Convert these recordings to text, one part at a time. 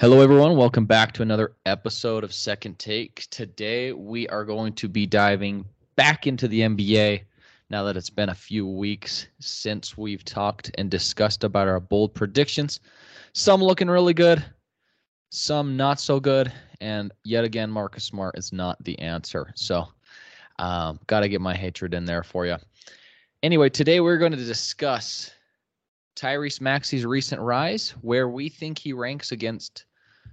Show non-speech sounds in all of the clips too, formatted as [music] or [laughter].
Hello, everyone. Welcome back to another episode of Second Take. Today, we are going to be diving back into the NBA now that it's been a few weeks since we've talked and discussed about our bold predictions. Some looking really good, some not so good. And yet again, Marcus Smart is not the answer. So, um, got to get my hatred in there for you. Anyway, today we're going to discuss Tyrese Maxey's recent rise, where we think he ranks against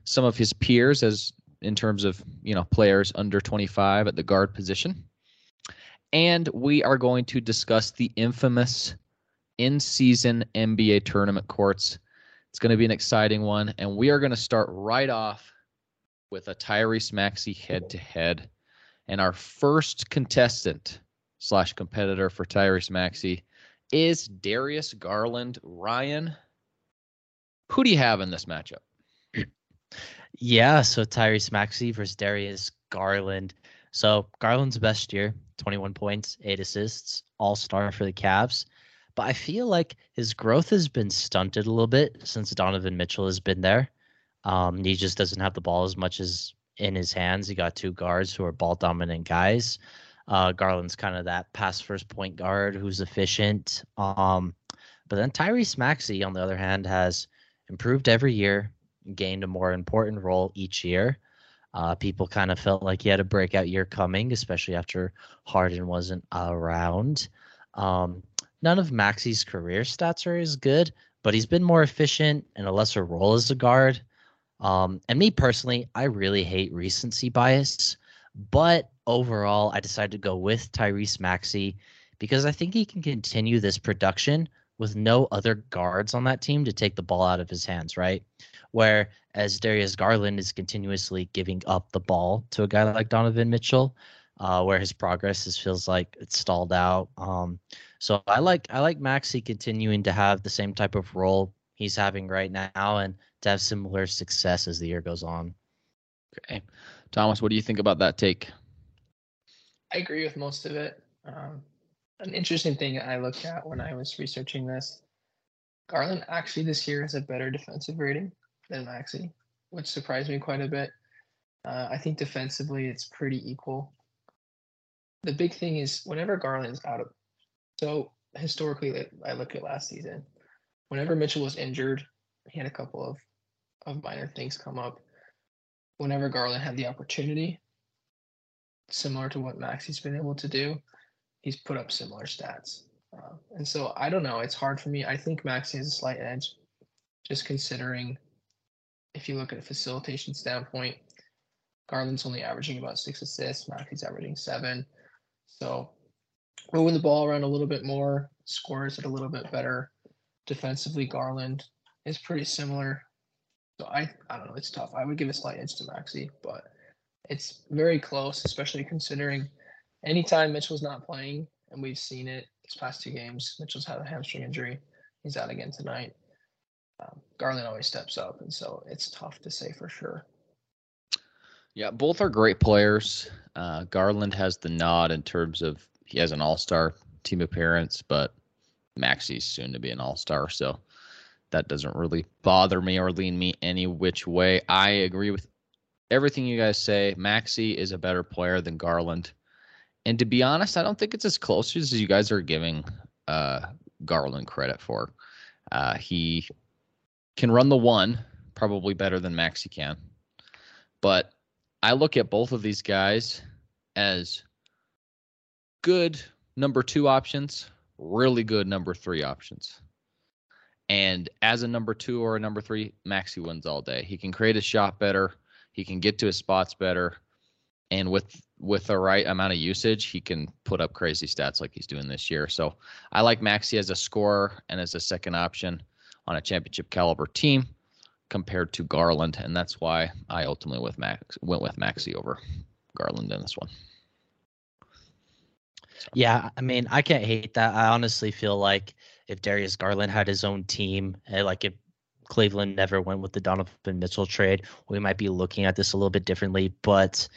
some of his peers as in terms of you know players under 25 at the guard position. And we are going to discuss the infamous in-season nba tournament courts. It's going to be an exciting one and we are going to start right off with a tyrese maxey head-to-head. And our first contestant slash competitor for tyrese maxey is darius garland ryan who do you have in this matchup yeah, so Tyrese Maxey versus Darius Garland. So Garland's best year, 21 points, eight assists, all star for the Cavs. But I feel like his growth has been stunted a little bit since Donovan Mitchell has been there. Um, he just doesn't have the ball as much as in his hands. He got two guards who are ball dominant guys. Uh, Garland's kind of that pass first point guard who's efficient. Um, but then Tyrese Maxey, on the other hand, has improved every year, gained a more important role each year. Uh, people kind of felt like he had a breakout year coming, especially after Harden wasn't around. Um, none of Maxey's career stats are as good, but he's been more efficient in a lesser role as a guard. Um, and me personally, I really hate recency bias, but overall, I decided to go with Tyrese Maxey because I think he can continue this production with no other guards on that team to take the ball out of his hands, right? Whereas Darius Garland is continuously giving up the ball to a guy like Donovan Mitchell, uh, where his progress is, feels like it's stalled out. Um, so I like I like Maxey continuing to have the same type of role he's having right now and to have similar success as the year goes on. Okay, Thomas, what do you think about that take? I agree with most of it. Um, an interesting thing I looked at when I was researching this Garland actually this year has a better defensive rating than Maxey, which surprised me quite a bit. Uh, I think defensively it's pretty equal. The big thing is whenever Garland's out of, so historically I look at last season, whenever Mitchell was injured, he had a couple of of minor things come up. Whenever Garland had the opportunity, similar to what Maxey's been able to do, he's put up similar stats. Uh, and so I don't know. It's hard for me. I think Maxey has a slight edge, just considering if you look at a facilitation standpoint, Garland's only averaging about six assists, Maxey's averaging seven. So moving the ball around a little bit more, scores it a little bit better. Defensively, Garland is pretty similar. So I I don't know, it's tough. I would give a slight edge to Maxey, but it's very close, especially considering anytime Mitchell's not playing, and we've seen it these past two games, Mitchell's had a hamstring injury. He's out again tonight um, Garland always steps up, and so it's tough to say for sure. Yeah, both are great players. Uh, Garland has the nod in terms of he has an All Star team appearance, but Maxey's soon to be an All Star, so that doesn't really bother me or lean me any which way. I agree with everything you guys say. Maxey is a better player than Garland, and to be honest, I don't think it's as close as you guys are giving uh, Garland credit for. Uh, he can run the one probably better than Maxey can. But I look at both of these guys as good number two options, really good number three options. And as a number two or a number three, Maxey wins all day. He can create a shot better. He can get to his spots better. And with with the right amount of usage, he can put up crazy stats like he's doing this year. So I like Maxey as a scorer and as a second option on a championship caliber team compared to Garland, and that's why I ultimately with Max went with Maxey over Garland in this one. So. Yeah, I mean, I can't hate that. I honestly feel like if Darius Garland had his own team, eh, like if Cleveland never went with the Donovan Mitchell trade, we might be looking at this a little bit differently. But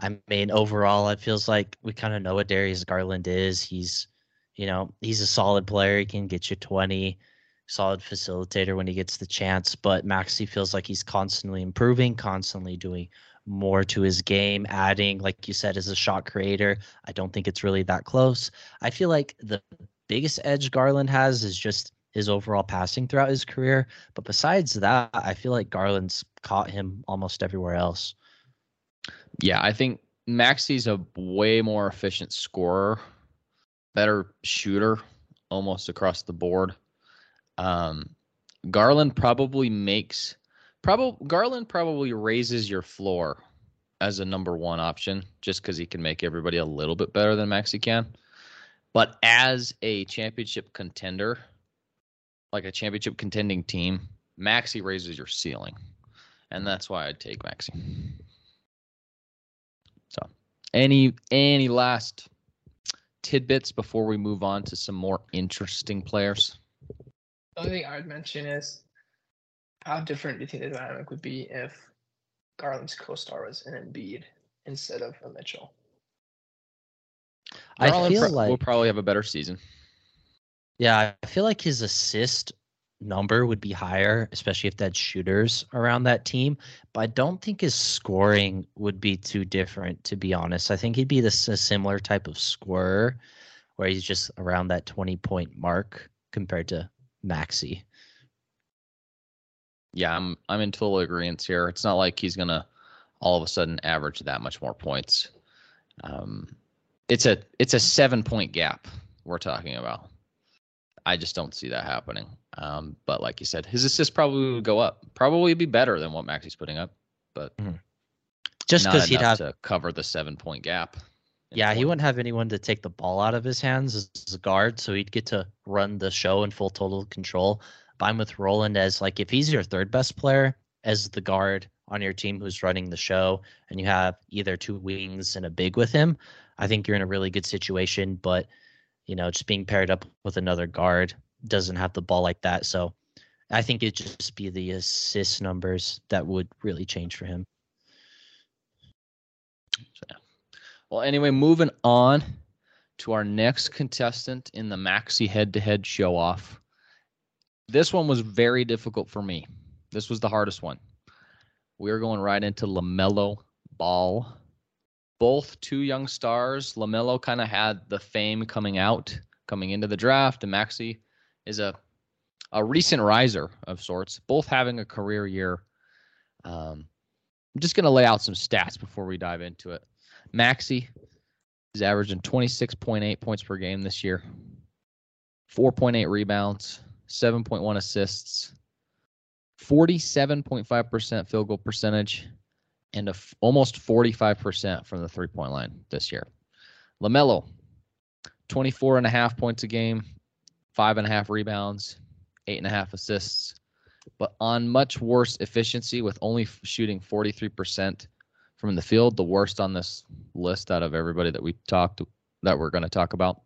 I mean, overall, it feels like we kind of know what Darius Garland is. He's, you know, he's a solid player. He can get you 20, solid facilitator when he gets the chance, but Maxey feels like he's constantly improving, constantly doing more to his game, adding, like you said, as a shot creator. I don't think it's really that close. I feel like the biggest edge Garland has is just his overall passing throughout his career. But besides that, I feel like Garland's caught him almost everywhere else. Yeah, I think Maxey's a way more efficient scorer, better shooter almost across the board. Um, Garland probably makes probably Garland probably raises your floor as a number one option just because he can make everybody a little bit better than Maxey can. But as a championship contender, like a championship contending team, Maxey raises your ceiling. And that's why I'd take Maxey. So any any last tidbits before we move on to some more interesting players? The only thing I would mention is how different do you think the dynamic would be if Garland's co-star was an Embiid instead of a Mitchell? I Garland feel pro- like will probably have a better season. Yeah, I feel like his assist number would be higher, especially if that shooters around that team. But I don't think his scoring would be too different, to be honest. I think he'd be this a similar type of scorer where he's just around that 20 point mark compared to Maxey. Yeah, I'm I'm in total agreement here. It's not like he's gonna all of a sudden average that much more points. Um, it's a it's a seven point gap we're talking about. I just don't see that happening. Um, but like you said, his assists probably would go up. Probably be better than what Maxey's putting up, but Just because he'd have to cover the seven point gap. Yeah, he wouldn't have anyone to take the ball out of his hands as a guard, so he'd get to run the show in full total control. But I'm with Roland as like if he's your third best player as the guard on your team who's running the show, and you have either two wings and a big with him, I think you're in a really good situation. But you know, just being paired up with another guard doesn't have the ball like that, so I think it'd just be the assist numbers that would really change for him. So, yeah. well, anyway, moving on to our next contestant in the Maxey head to head show off. This one was very difficult for me. This was the hardest one. We are going right into LaMelo Ball. Both two young stars. LaMelo kind of had the fame coming out, coming into the draft, and Maxey is a a recent riser of sorts, both having a career year. Um, I'm just going to lay out some stats before we dive into it. Maxey is averaging 26.8 points per game this year, 4.8 rebounds, 7.1 assists, 47.5% field goal percentage, and almost 45% from the three point line this year. LaMelo, 24 and a half points a game, five and a half rebounds, eight and a half assists, but on much worse efficiency with only f- shooting 43% from the field, the worst on this list out of everybody that we talked that we're going to talk about,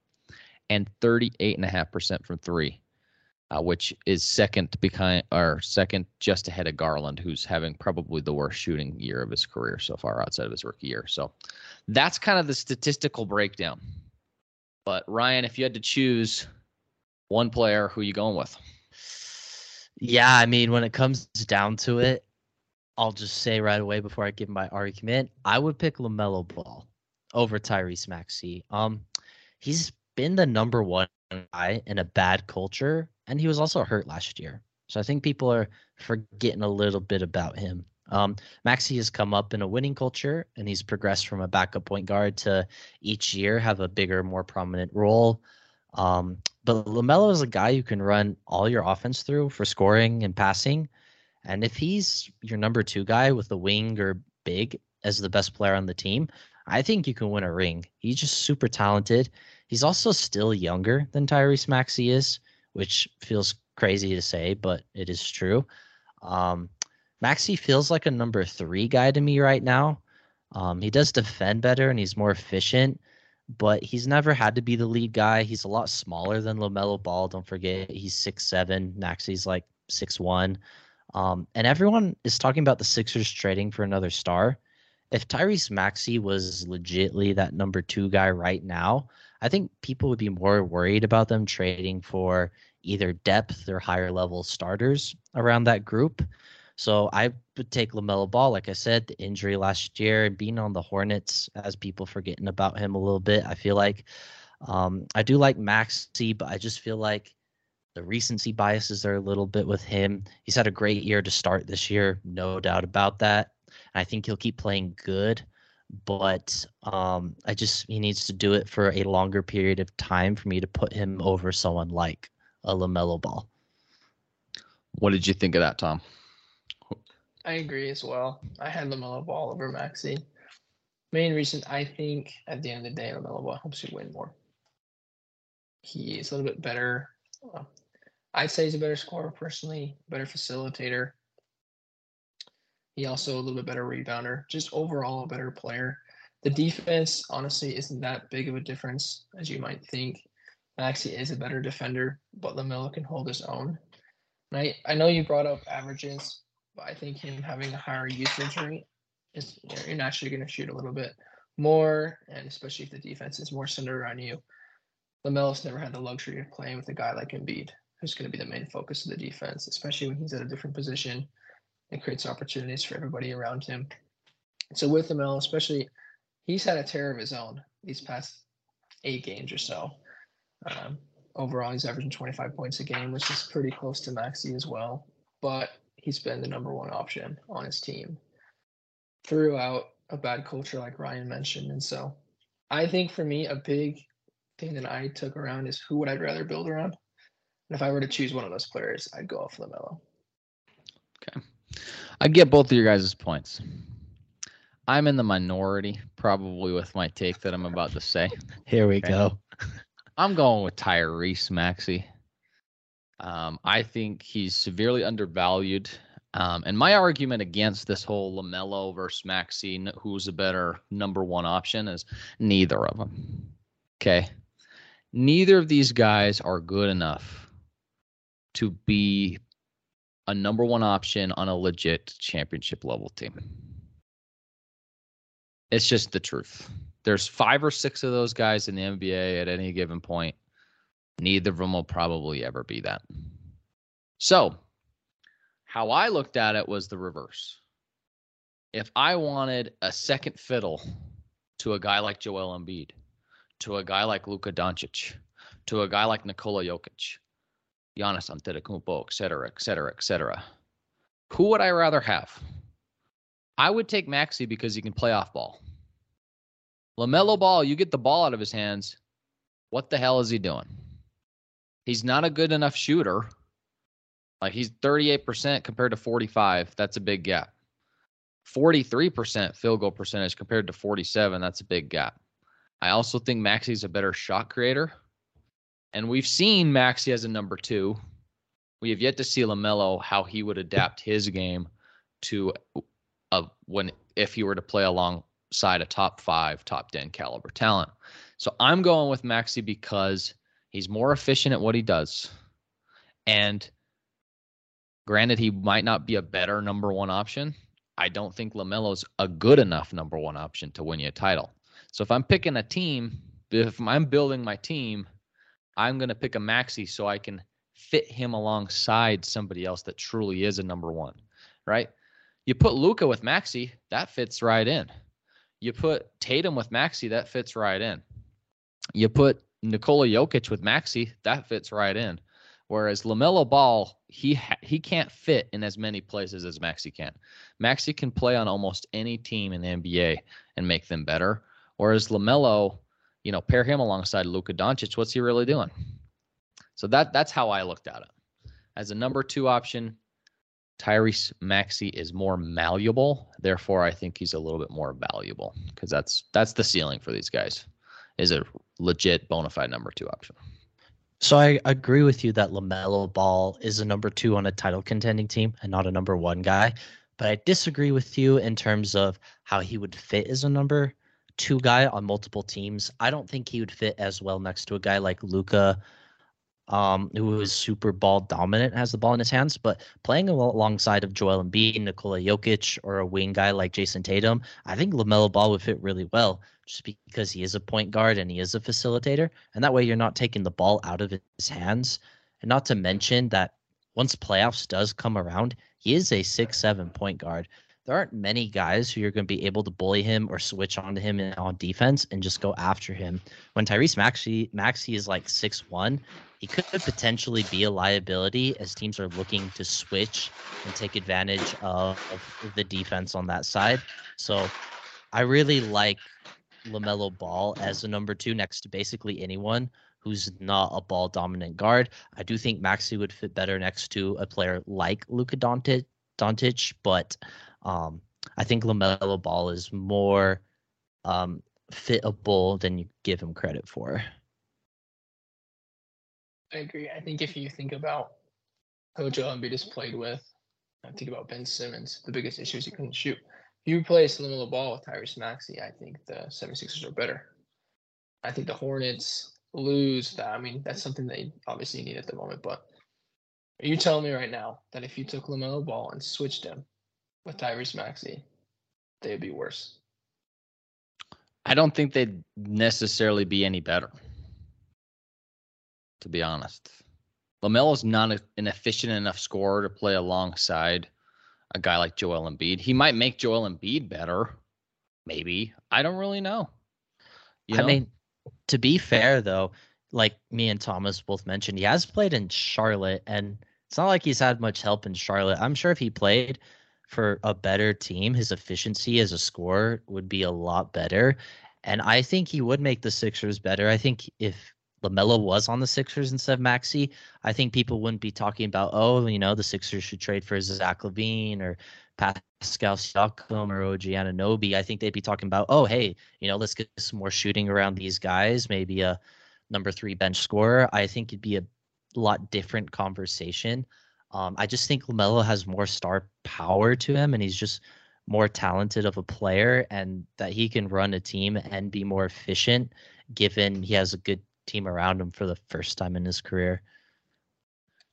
and 38.5% from three, uh, which is second behind or second just ahead of Garland, who's having probably the worst shooting year of his career so far outside of his rookie year. So that's kind of the statistical breakdown. But Ryan, if you had to choose one player, who you going with? Yeah, I mean, when it comes down to it, I'll just say right away before I give my argument, I would pick Lamelo Ball over Tyrese Maxey. Um, he's been the number one guy in a bad culture, and he was also hurt last year. So I think people are forgetting a little bit about him. Um, Maxey has come up in a winning culture, and he's progressed from a backup point guard to each year have a bigger, more prominent role. Um, but Lamelo is a guy you can run all your offense through for scoring and passing. And if he's your number two guy with a wing or big as the best player on the team, I think you can win a ring. He's just super talented. He's also still younger than Tyrese Maxey is, which feels crazy to say, but it is true. Um, Maxey feels like a number three guy to me right now. Um, he does defend better and he's more efficient, but he's never had to be the lead guy. He's a lot smaller than LaMelo Ball. Don't forget, he's six seven. Maxey's like six one. Um, and everyone is talking about the Sixers trading for another star. If Tyrese Maxey was legitly that number two guy right now, I think people would be more worried about them trading for either depth or higher level starters around that group. So I would take LaMelo Ball. Like I said, the injury last year and being on the Hornets as people forgetting about him a little bit. I feel like um, I do like Maxey, but I just feel like the recency biases are a little bit with him. He's had a great year to start this year, no doubt about that. I think he'll keep playing good, but um, I just he needs to do it for a longer period of time for me to put him over someone like a LaMelo Ball. What did you think of that, Tom? I agree as well. I had LaMelo Ball over Maxey. Main reason I think at the end of the day, LaMelo Ball helps you win more. He is a little bit better. Well, I'd say he's a better scorer personally, better facilitator. He also a little bit better rebounder, just overall a better player. The defense, honestly, isn't that big of a difference as you might think. Maxey is a better defender, but LaMelo can hold his own. And I, I know you brought up averages, but I think him having a higher usage rate is you're naturally going to shoot a little bit more, and especially if the defense is more centered around you. LaMelo's never had the luxury of playing with a guy like Embiid, who's going to be the main focus of the defense, especially when he's at a different position. It creates opportunities for everybody around him. So with LaMelo, especially, he's had a tear of his own these past eight games or so. Um, overall, he's averaging 25 points a game, which is pretty close to Maxey as well. But he's been the number one option on his team throughout a bad culture, like Ryan mentioned. And so I think for me, a big thing that I took around is who would I rather build around? And if I were to choose one of those players, I'd go off LaMelo. Okay. I get both of your guys' points. I'm in the minority, probably with my take that I'm about to say. [laughs] Here we okay. go. I'm going with Tyrese Maxey. Um, I think he's severely undervalued. Um, and my argument against this whole LaMelo versus Maxey, who's a better number one option, is neither of them. Okay. Neither of these guys are good enough to be a number one option on a legit championship level team. It's just the truth. There's five or six of those guys in the NBA at any given point. Neither of them will probably ever be that. So, how I looked at it was the reverse. If I wanted a second fiddle to a guy like Joel Embiid, to a guy like Luka Doncic, to a guy like Nikola Jokic, Giannis Antetokounmpo, et cetera, et cetera, et cetera. Who would I rather have? I would take Maxey because he can play off ball. LaMelo Ball, you get the ball out of his hands. What the hell is he doing? He's not a good enough shooter. Like he's 38% compared to 45. That's a big gap. 43% field goal percentage compared to 47. That's a big gap. I also think Maxey's a better shot creator. And we've seen Maxey as a number two. We have yet to see LaMelo how he would adapt his game to a, when if he were to play alongside a top five, top 10 caliber talent. So I'm going with Maxey because he's more efficient at what he does. And granted, he might not be a better number one option. I don't think LaMelo's a good enough number one option to win you a title. So if I'm picking a team, if I'm building my team, I'm going to pick a Maxey so I can fit him alongside somebody else that truly is a number one, right? You put Luka with Maxey, that fits right in. You put Tatum with Maxey, that fits right in. You put Nikola Jokic with Maxey, that fits right in. Whereas LaMelo Ball, he ha- he can't fit in as many places as Maxey can. Maxey can play on almost any team in the NBA and make them better. Whereas LaMelo, you know, pair him alongside Luka Doncic, what's he really doing? So that that's how I looked at it. As a number two option, Tyrese Maxey is more malleable. Therefore, I think he's a little bit more valuable because that's that's the ceiling for these guys. Is a legit bona fide number two option. So I agree with you that LaMelo Ball is a number two on a title contending team and not a number one guy. But I disagree with you in terms of how he would fit as a number two guy on multiple teams. I don't think he would fit as well next to a guy like Luka, um, who is super ball dominant, has the ball in his hands. But playing alongside of Joel Embiid, Nikola Jokic, or a wing guy like Jayson Tatum, I think LaMelo Ball would fit really well, just because he is a point guard and he is a facilitator, and that way you're not taking the ball out of his hands And not to mention that once playoffs does come around, he is a six seven point guard. There aren't many guys who you're going to be able to bully him or switch onto him on defense and just go after him. When Tyrese Maxey Maxey is like six one, he could potentially be a liability as teams are looking to switch and take advantage of, of the defense on that side. So I really like LaMelo Ball as a number two next to basically anyone who's not a ball dominant guard. I do think Maxey would fit better next to a player like Luka Doncic but um, I think LaMelo Ball is more um, fitable than you give him credit for. I agree. I think if you think about who Joel Embiid has played with, I think about Ben Simmons, the biggest issue is he couldn't shoot. If you replace LaMelo Ball with Tyrese Maxey, I think the 76ers are better. I think the Hornets lose that. I mean, that's something they obviously need at the moment. But are you telling me right now that if you took LaMelo Ball and switched him with Tyrese Maxey, they'd be worse? I don't think they'd necessarily be any better to be honest. LaMelo's not a, an efficient enough scorer to play alongside a guy like Joel Embiid. He might make Joel Embiid better, maybe. I don't really know. You know? I mean, to be fair though, like me and Thomas both mentioned, he has played in Charlotte, and it's not like he's had much help in Charlotte. I'm sure if he played for a better team, his efficiency as a scorer would be a lot better. And I think he would make the Sixers better. I think if LaMelo was on the Sixers instead of Maxey, I think people wouldn't be talking about, oh, you know, the Sixers should trade for Zach LaVine or Pascal Siakam or OG Anunoby. I think they'd be talking about, oh, hey, you know, let's get some more shooting around these guys, maybe a number three bench scorer. I think it'd be a lot different conversation. Um, I just think LaMelo has more star power to him, and he's just more talented of a player, and that he can run a team and be more efficient given he has a good team around him for the first time in his career.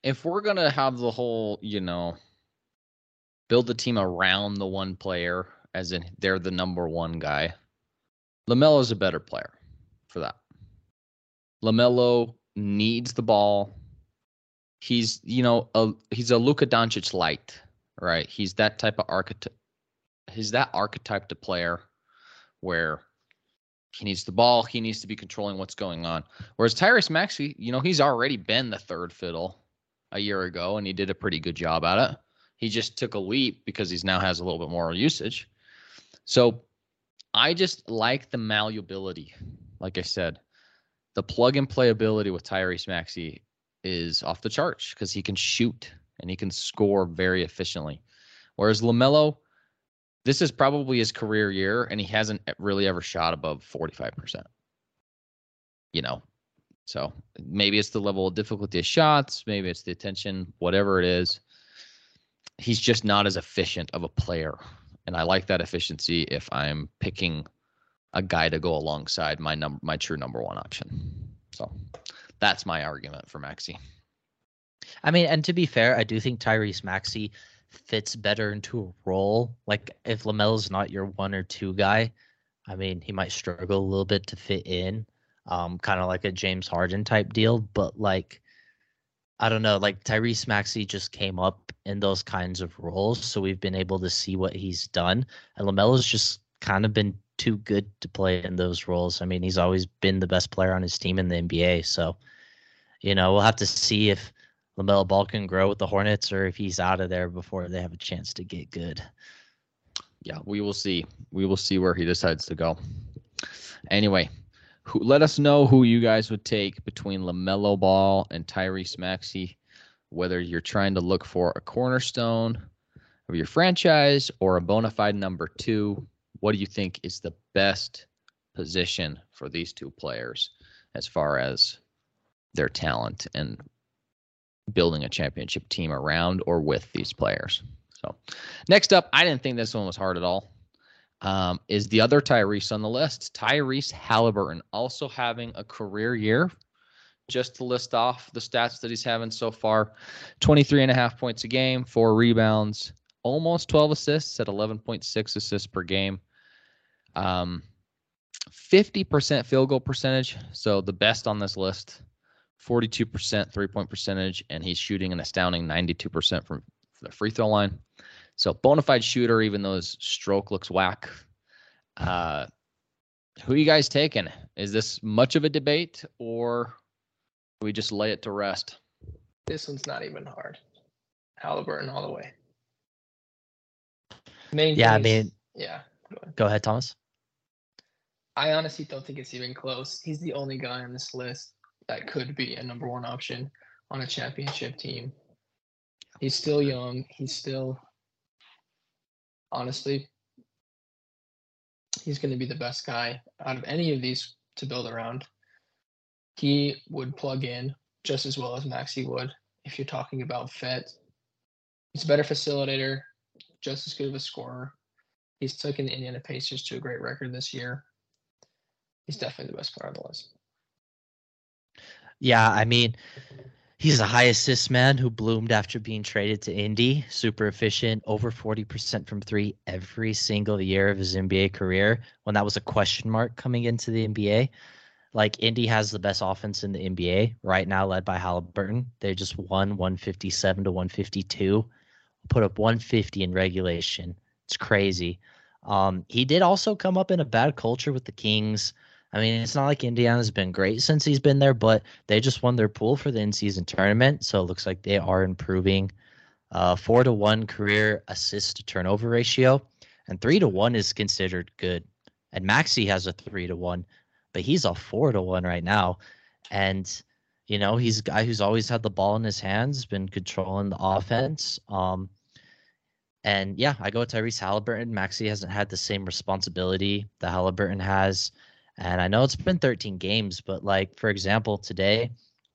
If we're gonna have the whole, you know, build the team around the one player, as in they're the number one guy, LaMelo is a better player for that. LaMelo needs the ball. He's, you know, a, he's a Luka Doncic light, right? He's that type of archetype. He's that archetype to player where he needs the ball. He needs to be controlling what's going on. Whereas Tyrese Maxey, you know, he's already been the third fiddle a year ago, and he did a pretty good job at it. He just took a leap because he's now has a little bit more usage. So I just like the malleability. Like I said, the plug and play ability with Tyrese Maxey is off the charts because he can shoot and he can score very efficiently. Whereas LaMelo, this is probably his career year, and he hasn't really ever shot above 45%. You know, so maybe it's the level of difficulty of shots, maybe it's the attention, whatever it is. He's just not as efficient of a player. And I like that efficiency if I'm picking a guy to go alongside my number my true number one option. So that's my argument for Maxey. I mean, and to be fair, I do think Tyrese Maxey fits better into a role. Like if LaMelo's not your one or two guy, I mean, he might struggle a little bit to fit in, um, kind of like a James Harden type deal. But like, I don't know, like Tyrese Maxey just came up in those kinds of roles, so we've been able to see what he's done, and LaMelo's just kind of been too good to play in those roles. I mean, he's always been the best player on his team in the NBA, so you know, we'll have to see if LaMelo Ball can grow with the Hornets or if he's out of there before they have a chance to get good. Yeah, we will see. We will see where he decides to go. Anyway, who, let us know who you guys would take between LaMelo Ball and Tyrese Maxey, whether you're trying to look for a cornerstone of your franchise or a bona fide number two. What do you think is the best position for these two players as far as their talent and building a championship team around or with these players. So, next up, I didn't think this one was hard at all. Um, is the other Tyrese on the list? Tyrese Halliburton also having a career year. Just to list off the stats that he's having so far 23 and a half points a game, four rebounds, almost 12 assists at 11.6 assists per game. Um, 50% field goal percentage, so the best on this list 42% three point percentage, and he's shooting an astounding 92% from the free throw line. So bona fide shooter, even though his stroke looks whack. Uh, who you guys taking? Is this much of a debate, or we just lay it to rest? This one's not even hard. Halliburton all the way. Main Yeah, I mean- yeah. Go ahead. Go ahead, Thomas. I honestly don't think it's even close. He's the only guy on this list that could be a number one option on a championship team. He's still young. He's still, honestly, he's going to be the best guy out of any of these to build around. He would plug in just as well as Maxey would if you're talking about fit. He's a better facilitator, just as good of a scorer. He's taken the Indiana Pacers to a great record this year. He's definitely the best player on the list. Yeah, I mean, he's a high assist man who bloomed after being traded to Indy. Super efficient, over 40% from three every single year of his NBA career when that was a question mark coming into the NBA. Like, Indy has the best offense in the NBA right now, led by Halliburton. They just won 157 to 152, put up 150 in regulation. It's crazy. Um, he did also come up in a bad culture with the Kings. I mean, it's not like Indiana's been great since he's been there, but they just won their pool for the in-season tournament, so it looks like they are improving. Uh, four to one career assist to turnover ratio, and three to one is considered good. And Maxey has a three to one, but he's a four to one right now. And you know, he's a guy who's always had the ball in his hands, been controlling the offense. Um, and yeah, I go with Tyrese Halliburton. Maxey hasn't had the same responsibility that Halliburton has. And I know it's been 13 games, but like for example, today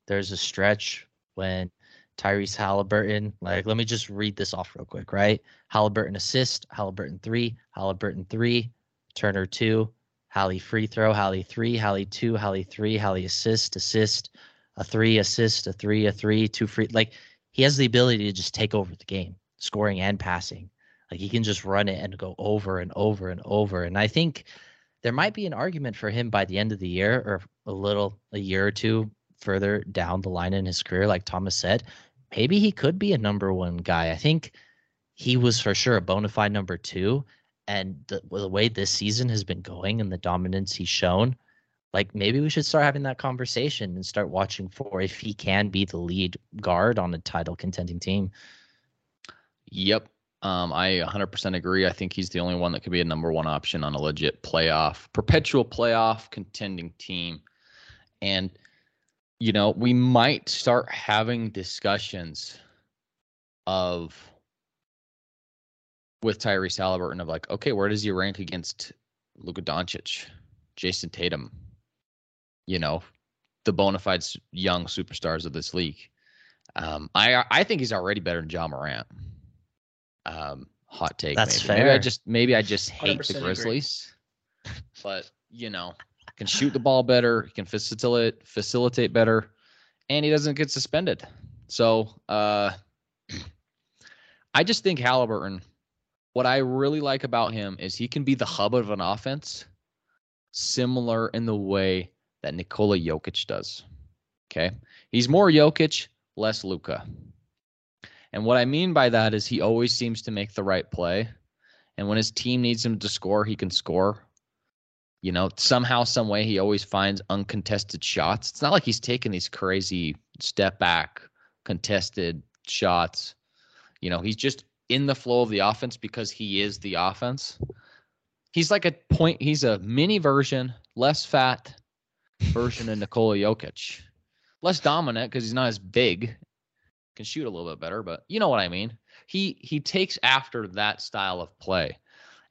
there's a stretch when Tyrese Halliburton, like let me just read this off real quick, right? Halliburton assist, Halliburton three, Halliburton three, Turner two, Hallie free throw, Hallie three, Hallie two, Hallie three, Hallie assist, assist, a three, assist, a three, a three, two free. Like he has the ability to just take over the game, scoring and passing. Like he can just run it and go over and over and over. And I think there might be an argument for him by the end of the year or a little a year or two further down the line in his career like thomas said maybe he could be a number one guy i think he was for sure a bona fide number two and the, the way this season has been going and the dominance he's shown like maybe we should start having that conversation and start watching for if he can be the lead guard on a title contending team Yep. Um, I 100% agree. I think he's the only one that could be a number one option on a legit playoff, perpetual playoff contending team. And, you know, we might start having discussions of with Tyrese Halliburton of like, okay, where does he rank against Luka Doncic, Jayson Tatum, you know, the bona fide young superstars of this league? Um, I I think he's already better than Ja Morant. Um, hot take. That's maybe. Maybe I just maybe I just hate 100% the agree. Grizzlies, but you know, can [laughs] shoot the ball better. He can facilitate facilitate better, and he doesn't get suspended. So uh, [clears throat] I just think Halliburton. What I really like about him is he can be the hub of an offense, similar in the way that Nikola Jokic does. Okay, he's more Jokic, less Luka. And what I mean by that is he always seems to make the right play. And when his team needs him to score, he can score. You know, somehow, some way, he always finds uncontested shots. It's not like he's taking these crazy step back, contested shots. You know, he's just in the flow of the offense because he is the offense. He's like a point, he's a mini version, less fat version of Nikola Jokic. Less dominant because he's not as big can shoot a little bit better, but you know what I mean. He he takes after that style of play,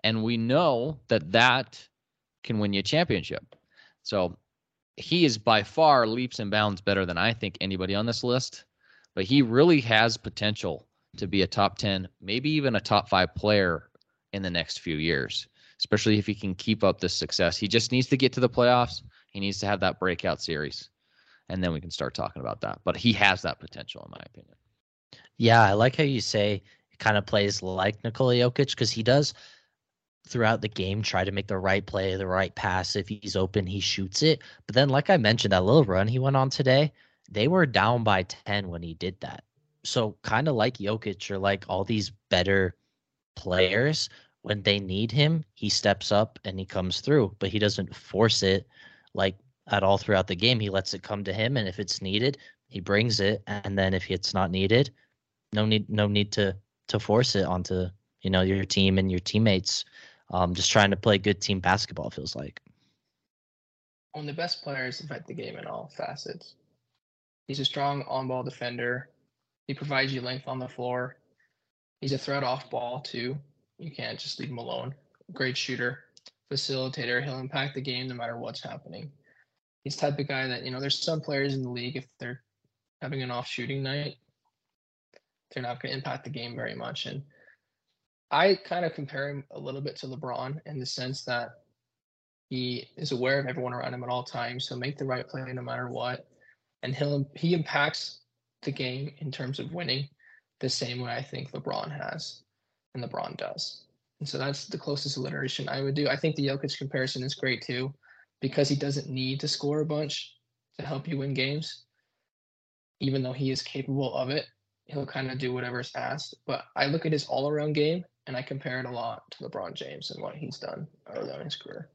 and we know that that can win you a championship. So he is by far leaps and bounds better than I think anybody on this list. But he really has potential to be a top ten, maybe even a top five player in the next few years, especially if he can keep up this success. He just needs to get to the playoffs. He needs to have that breakout series and then we can start talking about that. But he has that potential, in my opinion. Yeah, I like how you say he kind of plays like Nikola Jokic because he does throughout the game try to make the right play, the right pass. If he's open, he shoots it. But then, like I mentioned, that little run he went on today, they were down by 10 when he did that. So kind of like Jokic or like all these better players, when they need him, he steps up and he comes through, but he doesn't force it like at all throughout the game. He lets it come to him, and if it's needed, he brings it. And then if it's not needed, no need no need to to force it onto you know your team and your teammates. Um, just trying to play good team basketball feels like. One of the best players affect the game in all facets. He's a strong on-ball defender. He provides you length on the floor. He's a threat off ball too. You can't just leave him alone. Great shooter, facilitator. He'll impact the game no matter what's happening. He's the type of guy that, you know, there's some players in the league, if they're having an off shooting night, they're not going to impact the game very much. And I kind of compare him a little bit to LeBron in the sense that he is aware of everyone around him at all times. So make the right play no matter what. And he'll he impacts the game in terms of winning the same way I think LeBron has and LeBron does. And so that's the closest alliteration I would do. I think the Jokic comparison is great too, because he doesn't need to score a bunch to help you win games. Even though he is capable of it, he'll kind of do whatever's asked. But I look at his all around game and I compare it a lot to LeBron James and what he's done early in his career.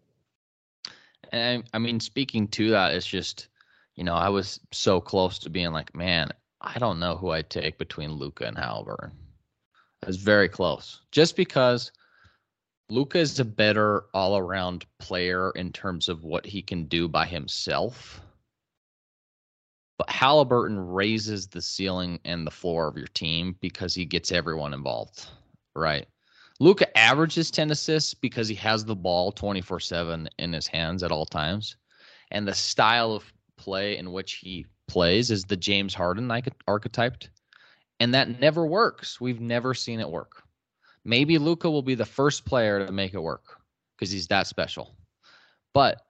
And I mean, speaking to that, it's just, you know, I was so close to being like, man, I don't know who I'd take between Luka and Halliburton. I was very close, just because Luka is a better all around player in terms of what he can do by himself. But Halliburton raises the ceiling and the floor of your team because he gets everyone involved, right? Luka averages 10 assists because he has the ball 24 7 in his hands at all times. And the style of play in which he plays is the James Harden archetyped. And that never works. We've never seen it work. Maybe Luka will be the first player to make it work because he's that special. But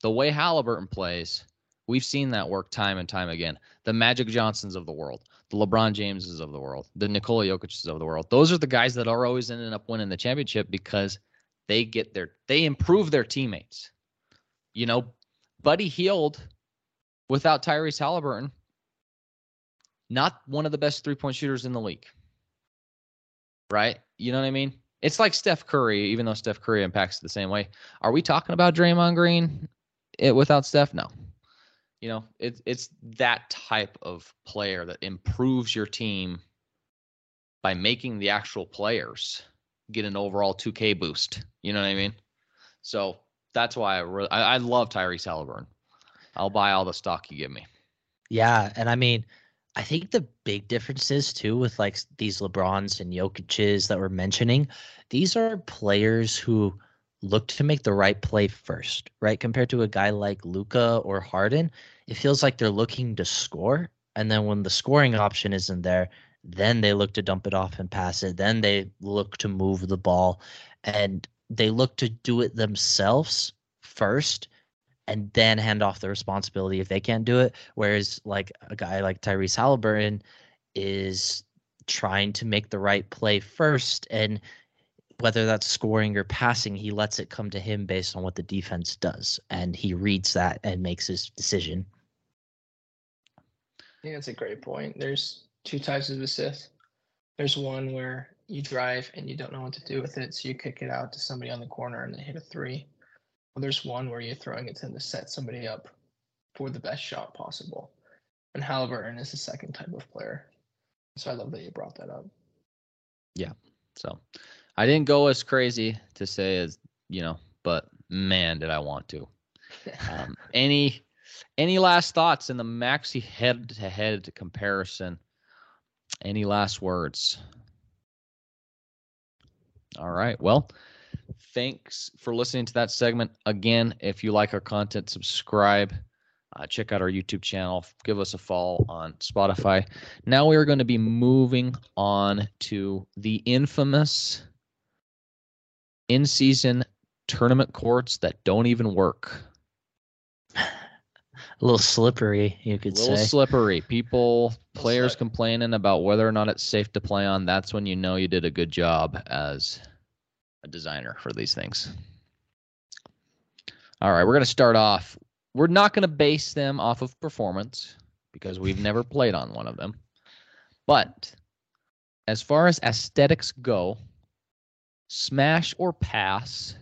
the way Halliburton plays, we've seen that work time and time again. The Magic Johnsons of the world, the LeBron Jameses of the world, the Nikola Jokic's of the world. Those are the guys that are always ending up winning the championship because they get their they improve their teammates. You know, Buddy Hield without Tyrese Halliburton, not one of the best three point shooters in the league. Right? You know what I mean? It's like Steph Curry, even though Steph Curry impacts the same way. Are we talking about Draymond Green it, without Steph? No. You know, it's it's that type of player that improves your team by making the actual players get an overall 2K boost. You know what I mean? So that's why I really I, I love Tyrese Halliburton. I'll buy all the stock you give me. Yeah, and I mean, I think the big differences too with like these LeBrons and Jokic's that we're mentioning, these are players who look to make the right play first, right? Compared to a guy like Luka or Harden, it feels like they're looking to score, and then when the scoring option isn't there, then they look to dump it off and pass it. Then they look to move the ball, and they look to do it themselves first and then hand off the responsibility if they can't do it. Whereas like a guy like Tyrese Halliburton is trying to make the right play first and whether that's scoring or passing, he lets it come to him based on what the defense does. And he reads that and makes his decision. Yeah, that's a great point. There's two types of assists. There's one where you drive and you don't know what to do with it, so you kick it out to somebody on the corner and they hit a three. Well, there's one where you're throwing it to to set somebody up for the best shot possible. And Halliburton is the second type of player. So I love that you brought that up. Yeah. So I didn't go as crazy to say as, you know, but man, did I want to. [laughs] Um, any any last thoughts in the Maxey head to head comparison? Any last words? All right. Well, Thanks for listening to that segment. Again, if you like our content, subscribe. Uh, check out our YouTube channel. Give us a follow on Spotify. Now we are going to be moving on to the infamous in season tournament courts that don't even work. [sighs] A little slippery, you could say. a little say. slippery. People, [laughs] players complaining about whether or not it's safe to play on. That's when you know you did a good job as a designer for these things. All right, we're going to start off. We're not going to base them off of performance. because we've never played on one of them. But as far as aesthetics go, smash or pass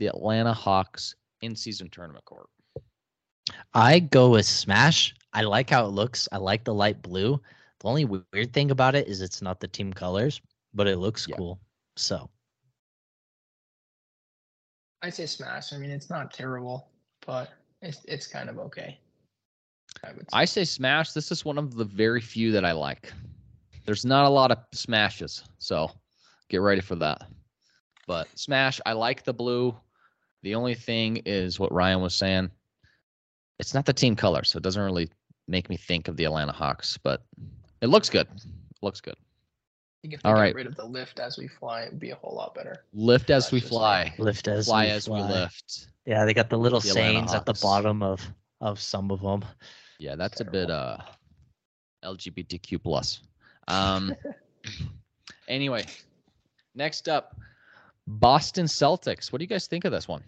the Atlanta Hawks in season tournament court. I go with Smash. I like how it looks. I like the light blue. The only weird thing about it is it's not the team colors, but it looks Yeah. cool. So I'd say smash. I mean, it's not terrible, but it's it's kind of okay. I would say. I say smash. This is one of the very few that I like. There's not a lot of smashes, so get ready for that. But smash, I like the blue. The only thing is what Ryan was saying. It's not the team color, so it doesn't really make me think of the Atlanta Hawks, but it looks good. It looks good. I think if they all got rid of the lift as we fly, it'd be a whole lot better. Lift as That's we just fly. lift as Fly we as we fly. lift. Yeah, they got the little The Atlanta sayings at the Hawks. bottom of of some of them. Yeah, that's a bit uh LGBTQ plus. Um [laughs] anyway, next up, Boston Celtics. What do you guys think of this one?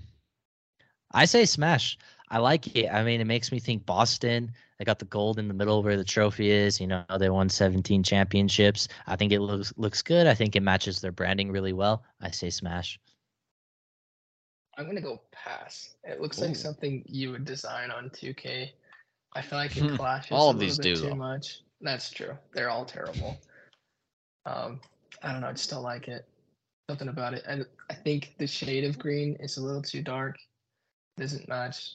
I say smash. I like it. I mean, it makes me think Boston. They got the gold in the middle where the trophy is. You know, they won 17 championships. I think it looks looks good. I think it matches their branding really well. I say smash. I'm gonna go pass. It looks Ooh. like something you would design on 2K. I feel like it [laughs] clashes All a of these little bit do, too though. much. That's true. They're all terrible. Um, I don't know. I just don't like it. Something about it. And I think the shade of green is a little too dark. Doesn't match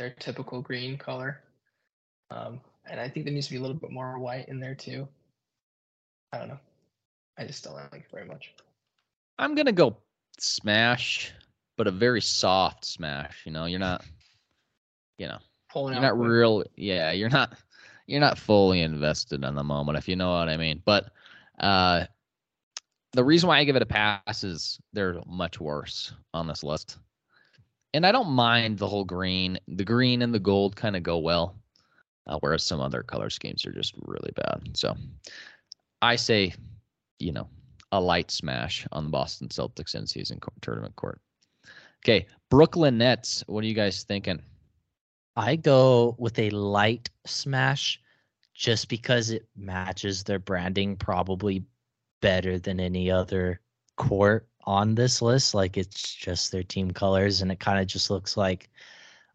their typical green color. Um, and I think there needs to be a little bit more white in there too. I don't know. I just don't like it very much. I'm gonna go smash, but a very soft smash. You know, you're not, you know, Pulling you're out not quick. real. Yeah, you're not. You're not fully invested in the moment, if you know what I mean. But uh, the reason why I give it a pass is they're much worse on this list, and I don't mind the whole green. The green and the gold kind of go well, uh, whereas some other color schemes are just really bad. So I say, you know, a light smash on the Boston Celtics in season co- tournament court. Okay, Brooklyn Nets. What are you guys thinking? I go with a light smash just because it matches their branding probably better than any other court on this list. Like it's just their team colors and it kind of just looks like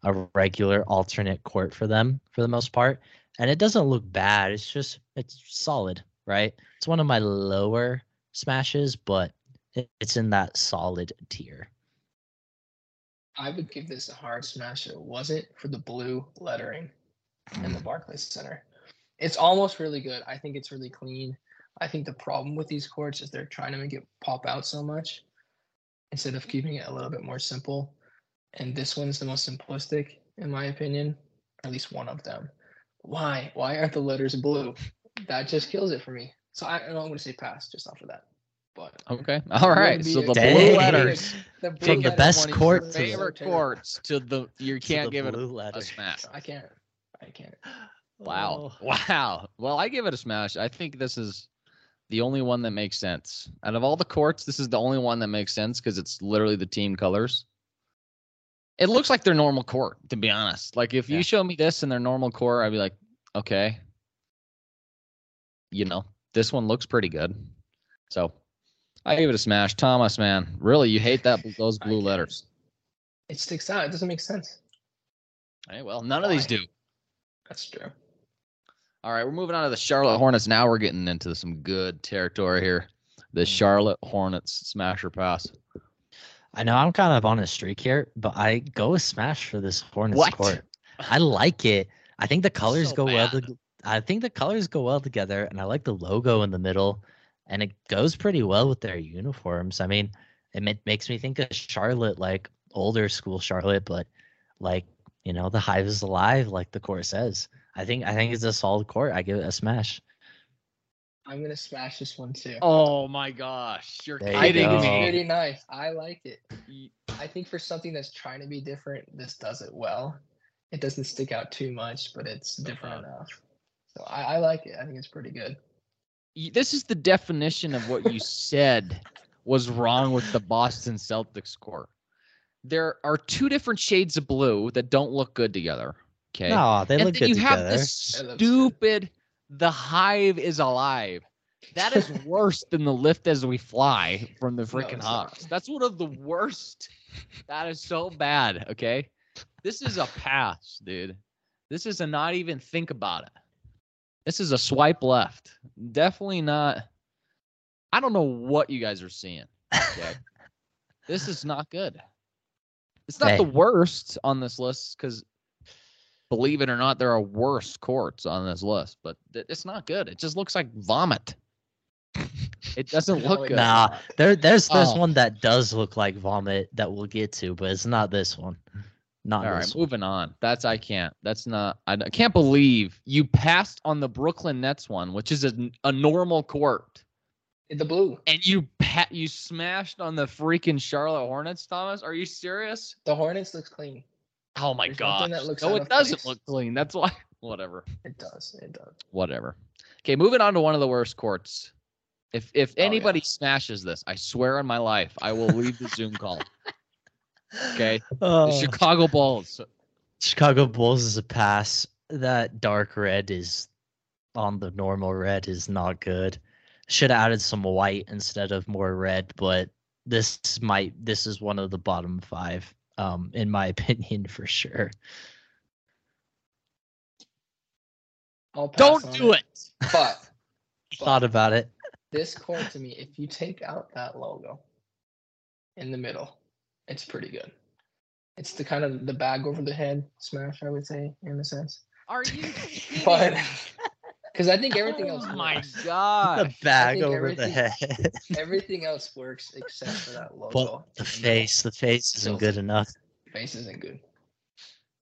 a regular alternate court for them for the most part. And it doesn't look bad. It's just it's solid, right? It's one of my lower smashes, but it- it's in that solid tier. I would give this a hard smash if it wasn't for the blue lettering in the mm. Barclays Center. It's almost really good. I think it's really clean. I think the problem with these courts is they're trying to make it pop out so much instead of keeping it a little bit more simple. And this one's the most simplistic, in my opinion, at least one of them. Why? Why aren't the letters blue? That just kills it for me. So I, I'm going to say pass just off of that. But Okay. All right. So the Dang. blue letters the blue From the letters best court to the- favorite courts to the you can't the give it a, blue a smash. I can't. I can't. Wow. Oh. Wow. Well, I give it a smash. I think this is the only one that makes sense. Out of all the courts, this is the only one that makes sense because it's literally the team colors. It looks like their normal court, to be honest. Like if you show me this in their normal court, I'd be like, okay. You know, this one looks pretty good. So I give it a smash. Thomas, man, really, you hate that [laughs] those blue letters. It sticks out. It doesn't make sense. Hey, well, none of these do. That's true. All right, we're moving on to the Charlotte Hornets. Now we're getting into some good territory here. The Mm. Charlotte Hornets smasher pass. I know I'm kind of on a streak here, but I go with Smash for this Hornets What? court. I like it. I think the [laughs] colors So go well. To, I think the colors go well together, and I like the logo in the middle, and it goes pretty well with their uniforms. I mean, it ma- makes me think of Charlotte, like older school Charlotte, but like you know, the hive is alive, like the court says. I think I think it's a solid court. I give it a smash. I'm gonna smash this one too. Oh my gosh, you're There you I think it's kidding me. pretty nice. I like it. I think for something that's trying to be different, this does it well. It doesn't stick out too much, but it's different Uh-huh. enough. So I, I like it. I think it's pretty good. This is the definition of what you [laughs] said was wrong with the Boston Celtics court. There are two different shades of blue that don't look good together. Okay. No, they and look then good you have together. this That looks stupid the hive is alive. That is [laughs] worse than the lift as we fly from the freaking it's not. Hawks. That's one of the worst. That is so bad. Okay. This is a pass, dude. This is a not even think about it. This is a swipe left. Definitely not. I don't know what you guys are seeing. Okay. [laughs] this is not good. It's not Hey. the worst on this list because believe it or not, there are worse courts on this list, but th- it's not good. It just looks like vomit. [laughs] It doesn't look it good. Nah. There, there's there's Oh. one that does look like vomit that we'll get to, but it's not this one. [laughs] Not All this right, one. moving on. That's I can't. That's not. I, I can't believe you passed on the Brooklyn Nets one, which is a, a normal court, In The blue. and you pa- you smashed on the freaking Charlotte Hornets. Thomas, are you serious? The Hornets looks clean. Oh my There's god! nothing No, it doesn't place. look clean. That's why. [laughs] Whatever. It does. It does. Whatever. Okay, moving on to one of the worst courts. If if Oh, yeah. anybody smashes this, I swear on my life, I will leave the Zoom call. [laughs] Okay, the Oh. Chicago Bulls. Chicago Bulls is a pass. That dark red is on the normal red is not good. Should have added some white instead of more red, but this might this is one of the bottom five, um, in my [laughs] opinion for sure. I'll pass Don't on do it. But [laughs] Thought about it. this court to me, if you take out that logo in the middle, it's pretty good. It's the kind of the bag over the head smash, I would say, in a sense. Are you? [laughs] But me? Because I think everything else Oh my [laughs] god! The bag over the head. [laughs] Everything else works except for that logo. But the face, the face isn't good enough. Face isn't good.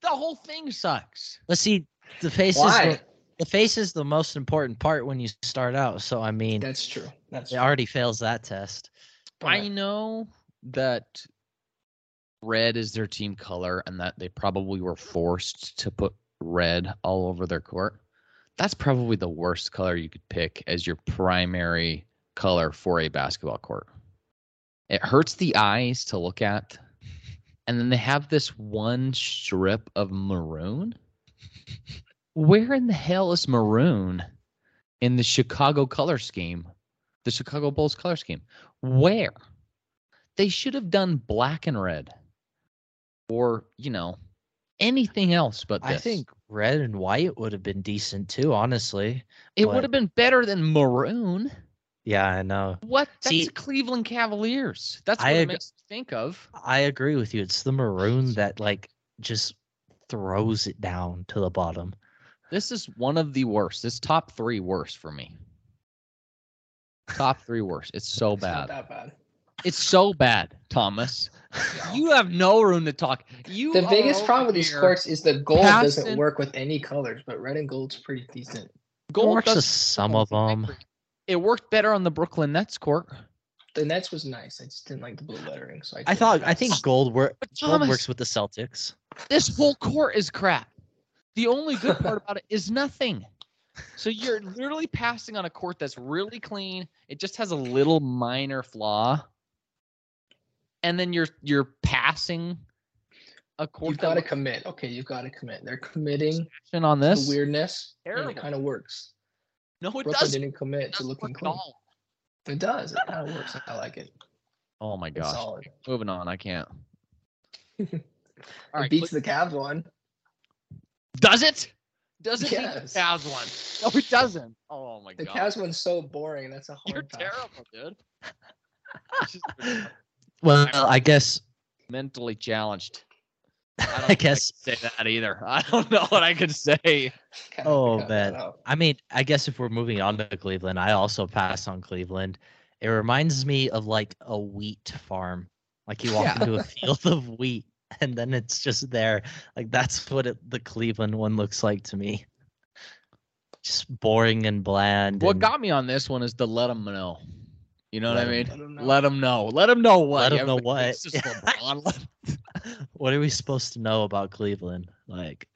The whole thing sucks. Let's see, the face is Why? the, the face is the most important part when you start out. So I mean, That's true. That's it true. already fails that test. I know that red is their team color and that they probably were forced to put red all over their court. That's probably the worst color you could pick as your primary color for a basketball court. It hurts the eyes to look at. And then they have this one strip of maroon. Where in the hell is maroon in the Chicago color scheme? The Chicago Bulls color scheme. Where? They should have done black and red. Or, you know, anything else but this. I think red and white would have been decent too, honestly. it but- would have been better than maroon. Yeah, I know. What? That's See- Cleveland Cavaliers. That's I what it ag- makes me think of. I agree with you. It's the maroon that like just throws it down to the bottom. This is one of the worst. This top three worst for me. Top three worst. It's so it's not bad. that bad. It's so bad, Thomas. You have no room to talk. You The biggest problem with these here- courts is the gold passing- doesn't work with any colors, but red and gold's pretty decent. Gold works with some of them. It worked better on the Brooklyn Nets court. The Nets was nice. I just didn't like the blue lettering, so I. I thought I think gold work But gold Thomas, works with the Celtics. this whole court is crap. The only good part about it is nothing. So you're literally passing on a court that's really clean. It just has a little minor flaw. And then you're you're passing a court You've got to commit. Okay, you've got to commit. They're committing to on to this. weirdness, and it kind of works. No, it Brooklyn doesn't. didn't commit It to doesn't looking clean. It does. It kind of works. [sighs] I like it. Oh my gosh. solid. Moving on. I can't. [laughs] All it beats click- the Cavs one. Does it? Does it Yes. beat the Cavs one? [laughs] No, it doesn't. Oh my The god. The Cavs one's so boring. That's a hard You're pass. terrible, dude. [laughs] It's just Well, I guess mentally challenged. [laughs] I, don't I guess could say that either. [laughs] I don't know what I could say. Kinda Oh, man. I mean, I guess if we're moving on to Cleveland, I also pass on Cleveland. It reminds me of like a wheat farm. Like you walk Yeah. into a [laughs] field of wheat and then it's just there. Like that's what it, the Cleveland one looks like to me. Just boring and bland. What and got me on this one is to let them know. You know what I mean? Let 'em know. Let them know. Let them know what. Let 'em know what. thinks it's [laughs] LeBron. [laughs] what are we supposed to know about Cleveland? Like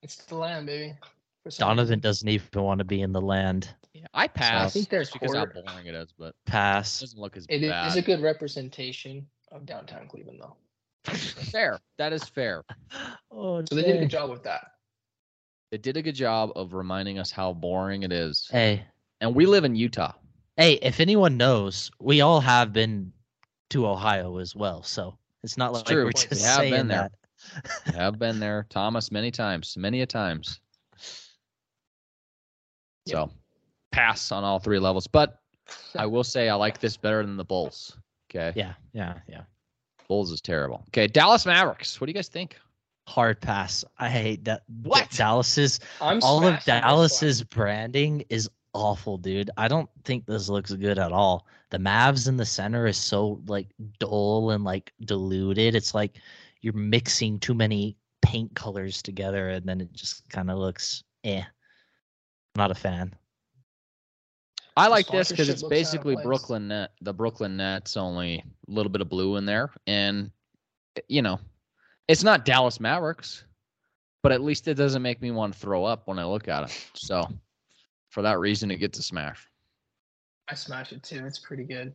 It's the land, baby. For Donovan doesn't even want to be in the land. Yeah, I pass. I think there's because how boring it is, but pass. it Pass. doesn't look as It is bad. a good representation of downtown Cleveland, though. [laughs] fair. That is fair. Oh, So they did a good job with that. They did a good job of reminding us how boring it is. Hey, And we live in Utah. Hey, if anyone knows, we all have been to Ohio as well, so it's not It's like true. we're We just have saying been there. that. have been there, [laughs] Thomas, many times, many a times. So pass on all three levels. But [laughs] I will say I like this better than the Bulls. Okay. Yeah, yeah, yeah. Bulls is terrible. Okay. Dallas Mavericks. What do you guys think? Hard pass. I hate that. What? Dallas's I'm all of smashing this one. Dallas's branding is awful, dude. I don't think this looks good at all. The Mavs in the center is so like dull and like diluted. It's like you're mixing too many paint colors together and then it just kind of looks eh. Not a fan. I like this because it's looks out of basically. Brooklyn net, the Brooklyn Nets, only a little bit of blue in there, and you know, it's not Dallas Mavericks, but at least it doesn't make me want to throw up when I look at it. So, for that reason, it gets a smash. I smash it too. It's pretty good.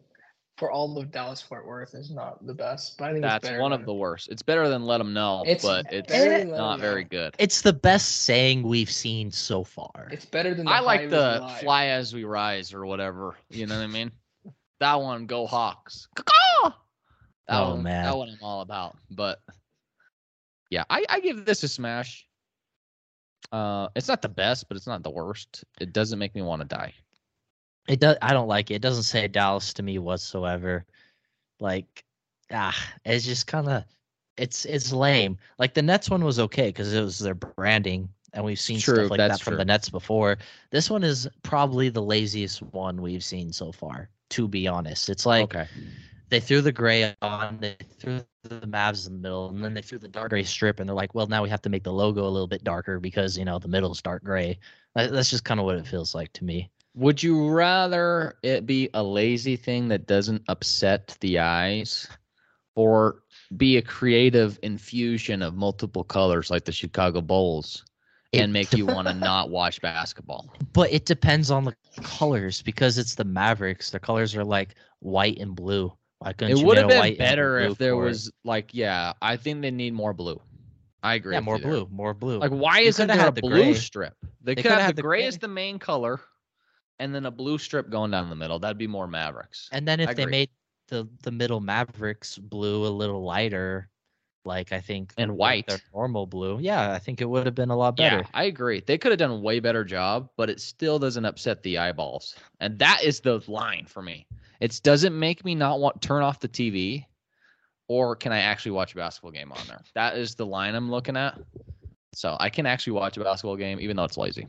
For all of Dallas Fort Worth is not the best, but I think it's That's better one than, of the worst. It's better than Let Them Know, It's but it's better than not very good. It's the best saying we've seen so far. It's better than the I like the Alive. Fly As We Rise or whatever. You know what I mean? [laughs] That one, Go Hawks. Caw-caw! That Oh, one, man. that one I'm all about. But yeah, I, I give this a smash. Uh, it's not the best, but it's not the worst. It doesn't make me want to die. It does. I don't like it. It doesn't say Dallas to me whatsoever. Like, ah, it's just kind of, it's it's lame. Like the Nets one was okay because it was their branding, and we've seen True, stuff like that from true. the Nets before. This one is probably the laziest one we've seen so far. To be honest, it's like okay. They threw the gray on, they threw the Mavs in the middle, and then they threw the dark gray strip, and they're like, well, now we have to make the logo a little bit darker because you know the middle's dark gray. That's just kind of what it feels like to me. Would you rather it be a lazy thing that doesn't upset the eyes or be a creative infusion of multiple colors like the Chicago Bulls It and make you [laughs] want to not watch basketball? But it depends on the colors because it's the Mavericks. Their colors are like white and blue. Why couldn't It would have been better if there was like, yeah, I think they need more blue. I agree. yeah more you there. blue, more blue. Like, why You isn't there a the blue gray. strip? They, They could coulda have the gray gray. as the main color, and then a blue strip going down the middle. That'd be more Mavericks. and then if I they agree. made the the middle Mavericks blue a little lighter, like I think And like white. their normal blue, yeah, I think it would have been a lot better. Yeah, I agree. They could have done a way better job, but it still doesn't upset the eyeballs. And that is the line for me. It doesn't make me not want turn off the TV or can I actually watch a basketball game on there? That is the line I'm looking at. So I can actually watch a basketball game even though it's lazy.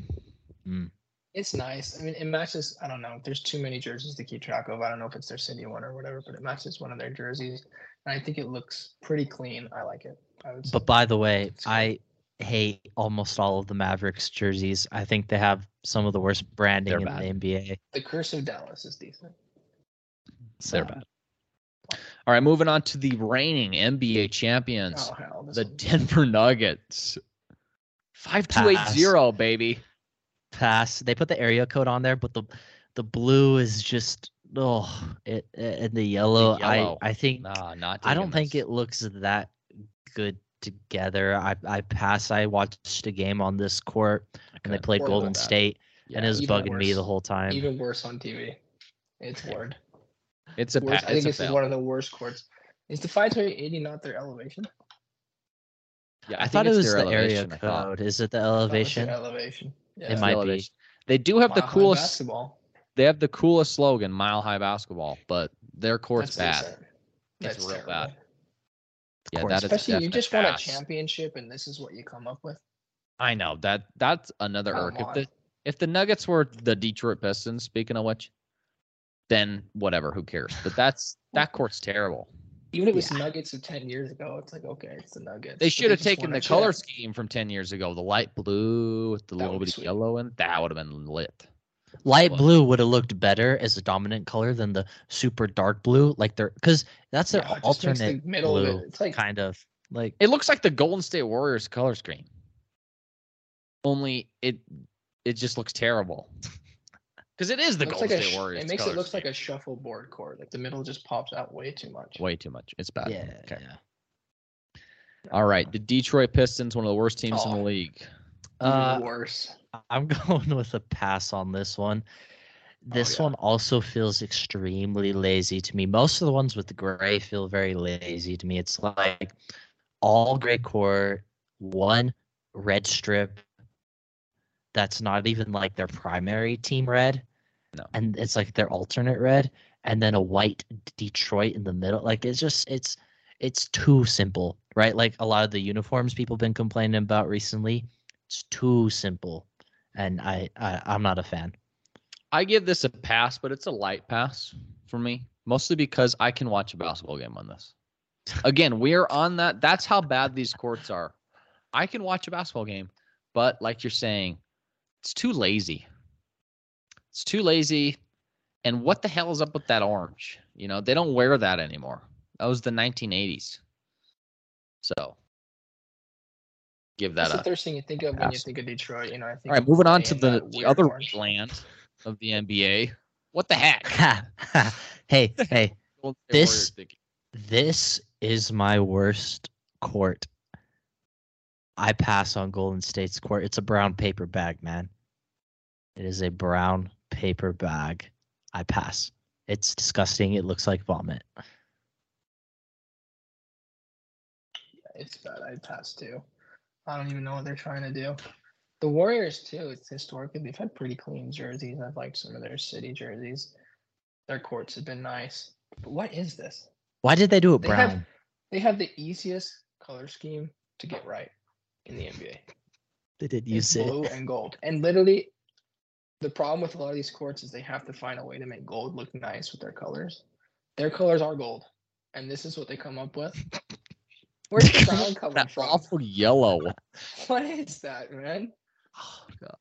Mm. It's nice. I mean, it matches. I don't know. There's too many jerseys to keep track of. I don't know if it's their city one or whatever, but it matches one of their jerseys, and I think it looks pretty clean. I like it. I would. But by the way, cool. I hate almost all of the Mavericks jerseys. I think they have some of the worst branding They're in bad. the NBA. the Curse of Dallas is decent. They're bad. All right, moving on to the reigning NBA champions, Oh hell, the one- Denver Nuggets. 5280, baby. pass. They put the area code on there, but the the blue is just oh it and the yellow. yellow. I I think Nah, not I don't digging think it looks that good together. I I pass. I watched a game on this court and they played Or Golden not that. State and it was even bugging me the whole time. even worse on TV. It's word. It's a Worse. pa- I think it's this is one of the worst courts. Is the 580 not their elevation? Yeah, I, think thought it was the area elevation, I thought. code. Is it the I thought it was elevation? their elevation. Yeah. It It's the might be. They do have the Mile High coolest. basketball. They have the coolest slogan, "Mile High Basketball," but their court's That's bad. decent. It's That's real terrible. bad. Yeah, course. that is Especially you just won a championship and this is what you come up with. I know that that's another Come irk. If the if the Nuggets were the Detroit Pistons, speaking of which, then whatever, who cares? But that's that [laughs] court's terrible. Even if it was Yeah. Nuggets of 10 years ago, it's like, okay, it's the Nuggets. They should have taken the color chip. scheme from ten years ago, the light blue with the That little bit of yellow, and that would have been lit. Light Well- blue would have looked better as a dominant color than the super dark blue. Like they're because that's their Yeah, it just makes the alternate middle of blue, it- it's like- kind of like It looks like the Golden State Warriors color scheme. Only it it just looks terrible. Because it is the It Golden like State sh- Warriors. It makes color it looks like a shuffleboard court. Like the middle just pops out way too much. way too much. It's bad. yeah, Okay. yeah. All right. The Detroit Pistons, one of the worst teams in the Oh. league. Uh, worse. I'm [laughs] going with a pass on this one. This yeah. one also feels extremely lazy to me. Most of the ones with the gray feel very lazy to me. It's like all gray core, one red strip that's not even like their primary team red. No. And it's like their alternate red, and then a white Detroit in the middle. Like it's just it's it's too simple, right? Like a lot of the uniforms people have been complaining about recently. It's too simple, and I, I I'm not a fan. I give this a pass, but it's a light pass for me, mostly because I can watch a basketball game on this. Again, we are on that. That's how bad these courts are. I can watch a basketball game, but like you're saying, it's too lazy. It's too lazy. And what the hell is up with that orange? You know, they don't wear that anymore. That was the 1980s. So, give that That's the first thing you think of when you think of Detroit. You know, I think. All right, moving on to the, uh, the other orange. land of the NBA. What the heck? [laughs] hey, [laughs] hey, This- this is my worst court. I pass on Golden State's court. It's a brown paper bag, man. It is a brown paper bag. I pass. It's disgusting. It looks like vomit. It's bad. I pass too. I don't even know what they're trying to do. The Warriors too. It's historically they've had pretty clean jerseys. I've liked some of their city jerseys. Their courts have been nice. But what is this? Why did they do it They have- brown? They have the easiest color scheme to get right in the NBA. They did It's use it. blue and gold. And literally, the problem with a lot of these courts is they have to find a way to make gold look nice with their colors. Their colors are gold, and this is what they come up with. Where's the brown coming That from? awful yellow. [laughs] What is that, man? Oh, God.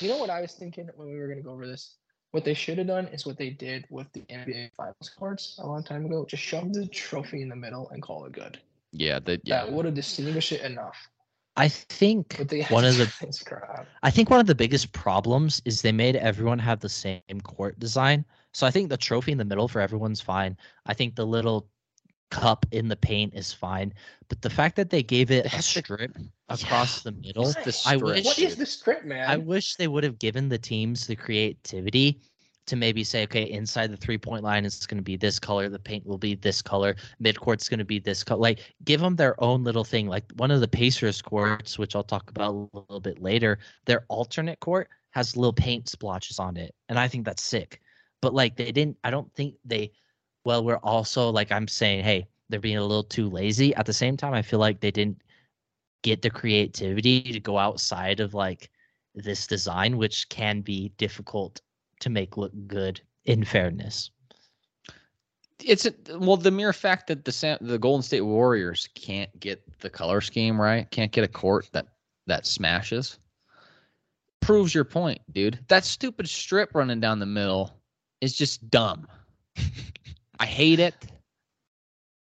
You know what I was thinking when we were gonna go over this? What they should have done is what they did with the NBA Finals courts a long time ago. Just shove the trophy in the middle and call it good. Yeah, that yeah. That would have distinguished it enough. I think one of the crap. I think one of the biggest problems is they made everyone have the same court design. So I think the trophy in the middle for everyone's fine. I think the little cup in the paint is fine. But the fact that they gave it They a have to- strip across the middle, It's the I strip, wish- What is the script, man? I wish they would have given the teams the creativity to maybe say, okay, inside the three point line, it's going to be this color. The paint will be this color. Midcourt's going to be this color. Like, give them their own little thing. Like one of the Pacers courts, which I'll talk about a little bit later, their alternate court has little paint splotches on it. And I think that's sick. But like, they didn't, I don't think they, well, we're also like, I'm saying, hey, they're being a little too lazy. At the same time, I feel like they didn't get the creativity to go outside of like this design, which can be difficult to make look good. In fairness, It's a, well the mere fact that the San, the Golden State Warriors can't get the color scheme right, can't get a court that that smashes, proves your point, dude. That stupid strip running down the middle is just dumb. [laughs] I hate it.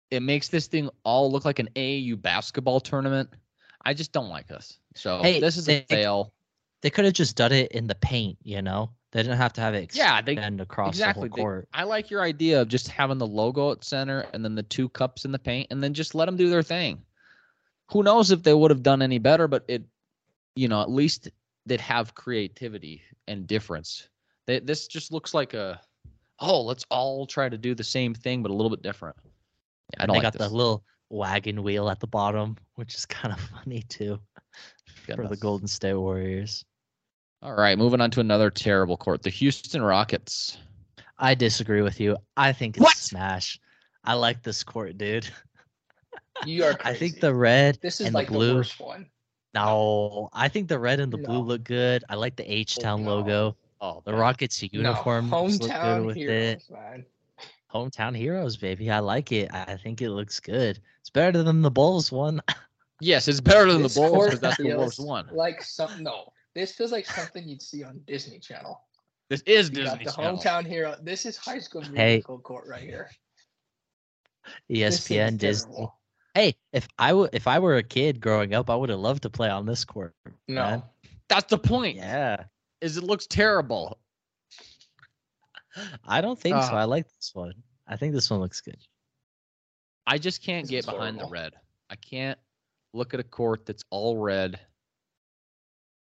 It makes this thing all look like an AAU basketball tournament. I just don't like this. So Hey, this is they- a fail. they could have just done it in the paint. You know, they didn't have to have it Yeah, they- extend across exactly. the whole court. I like your idea of just having the logo at center and then the two cups in the paint and then just let them do their thing. Who knows if they would have done any better, but it, you know, at least they'd have creativity and difference. They, this just looks like a, oh, let's all try to do the same thing but a little bit different. I And don't they like got this. the little wagon wheel at the bottom, which is [laughs] kind of funny too for the Golden State Warriors. All right, moving on to another terrible court, the Houston Rockets. I disagree with you. I think it's What? smash. I like this court, dude. [laughs] You are I think the red this is and like the the, blue. worst one. No, I think the red and the blue look good. I like the H Town no. logo. Oh, The man. Rockets uniform no, looks look hometown good with heroes, it. man. Hometown heroes, baby. I like it. I I think it looks good. It's better than the Bulls one. [laughs] Yes, it's better than This the Bulls because that's the worst one. Like some no, this feels like something you'd see on Disney Channel. This is You Disney got the Channel. hometown hero. This is High School Hey. Musical court right here. ESPN, Disney. terrible. Hey, if I w- if I were a kid growing up, I would have loved to play on this court. No, man. That's the point. Yeah. Is it looks terrible. I don't think so. Uh, I like this one. I think this one looks good. I just can't This get is behind the red. I can't look at a court that's all red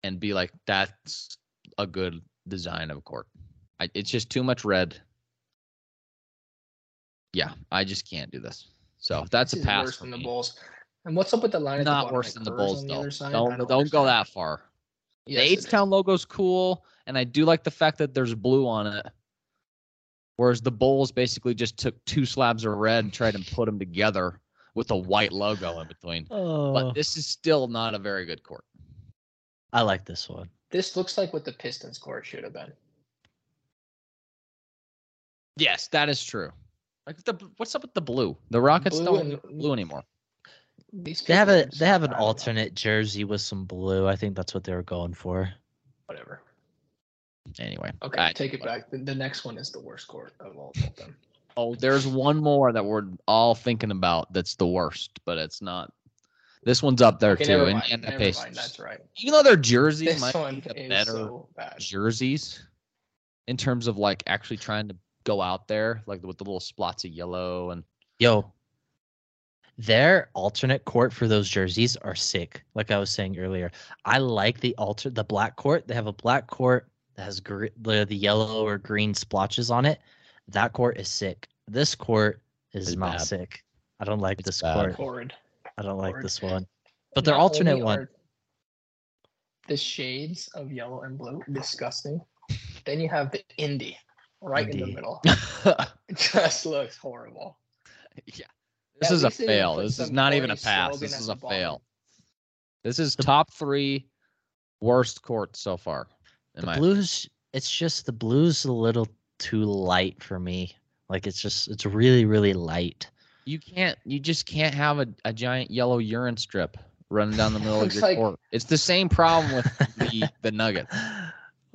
and be like, that's a good design of a court. I, it's just too much red. Yeah, I just can't do this. So that's This a is pass worse for than the me. Bulls. And what's up with the line? at the Not worse than the Bulls on the though. other side? I Don't don't go that far. Yes, the it H is. Town logo's cool, and I do like the fact that there's blue on it. Whereas the Bulls basically just took two slabs of red and tried to put them together with a white logo in between. Oh, But this is still not a very good court. I like this one. This looks like what the Pistons court should have been. Yes, that is true. Like the what's up with the blue? The Rockets Blue don't and- blue anymore. These They have a they have an I don't know. alternate jersey with some blue. I think that's what they were going for. Whatever. Anyway. Okay, I- take it back. The, the next one is the worst court of all of them. Oh, there's one more that we're all thinking about that's the worst, but it's not. This one's up there Okay, too. never and, mind. and the never Pacers. mind. That's right. Even though their jerseys This might one be the better so jerseys in terms of like actually trying to go out there, like with the little spots of yellow and Yo, their alternate court for those jerseys are sick. Like I was saying earlier, I like the alter the black court. They have a black court that has gr- the the yellow or green splotches on it. That court is sick. This court is It's not bad. sick. I don't like It's this bad. court. Horrid. I don't like this one. But their Not alternate only one, are The shades of yellow and blue, disgusting. Then you have the Indy right in the Indy. middle. [laughs] It just looks horrible. yeah. This At is a least they didn't fail. put This is some not even a corny pass. slogan This at is the a bottom. fail. This is top three worst courts so far. In the my blues, it's just the blues a little too light for me. Like it's just it's really really light. You can't. You just can't have a, a giant yellow urine strip running down the middle of your like- court. It's the same problem with the the Nuggets. [laughs]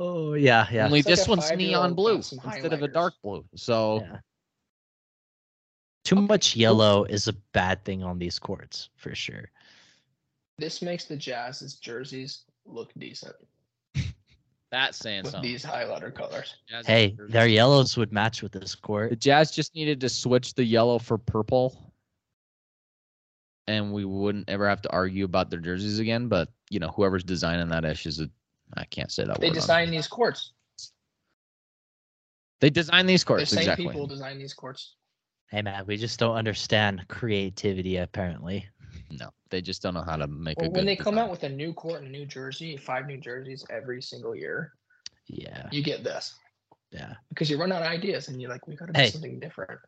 Oh yeah, yeah. Only It's this a one's neon blue instead of a dark blue. So yeah. Too much yellow is a bad thing on these courts for sure. This makes the Jazz's jerseys look decent that's saying with something. these highlighter colors. Jazz Hey, their yellows would match with this court. The. Jazz just needed to switch the yellow for purple, and we wouldn't ever have to argue about their jerseys again. But you know, whoever's designing that ish is a I can't say that They word. on- design these courts. They design these The courts same exactly. people design these courts. Hey man, we just don't understand creativity apparently. No, they just don't know how to make a Well, good. when they come design. out with a new court in new jersey, five new jerseys every single year, Yeah, you get this yeah. because you run out of ideas and you're like, we got to do Hey, something different.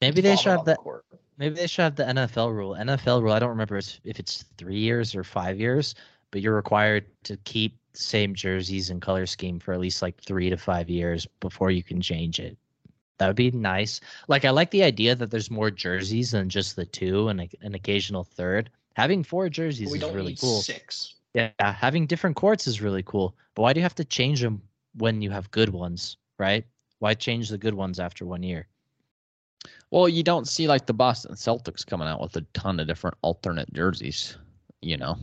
Maybe they should have the court. Maybe they should have the NFL rule. NFL rule. I don't remember if if it's three years or five years, but you're required to keep same jerseys and color scheme for at least like three to five years before you can change it. That would be nice. Like I like the idea that there's more jerseys than just the two and a, an occasional third. Having four jerseys But we is don't really need cool. six. Yeah, having different courts is really cool. But why do you have to change them when you have good ones, right? Why change the good ones after one year? Well, you don't see like the Boston Celtics coming out with a ton of different alternate jerseys, you know,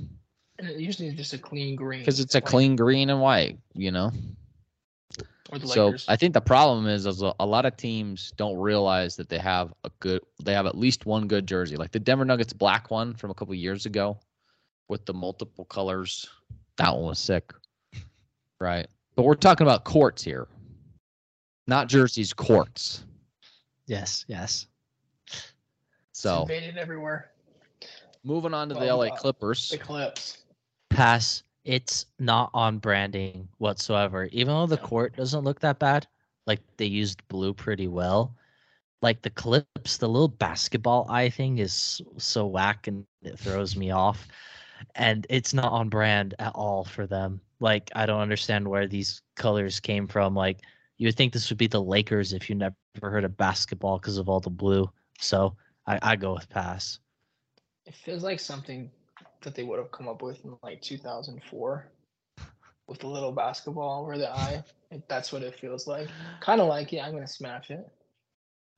And it usually just a clean green. because it's a clean green and white, you know. Or the So Lakers. I think the problem is, is a, a lot of teams don't realize that they have a good, they have at least one good jersey. Like the Denver Nuggets black one from a couple years ago, with the multiple colors. That one was sick, right? But we're talking about courts here, not jerseys. Courts. Yes, yes. It's So invaded everywhere. moving on to the LA uh, Clippers. The clips. pass. It's not on branding whatsoever. Even though the court doesn't look that bad, like they used blue pretty well. Like the clips, the little basketball eye thing is so whack and it throws me off. And it's not on brand at all for them. Like I don't understand where these colors came from. Like you would think this would be the Lakers if you never heard of basketball because of all the blue. So I, I go with pass. It feels like something that they would have come up with in like 2004 with a little basketball over the eye. That's what it feels like. Kind of like it. I'm going to smash it.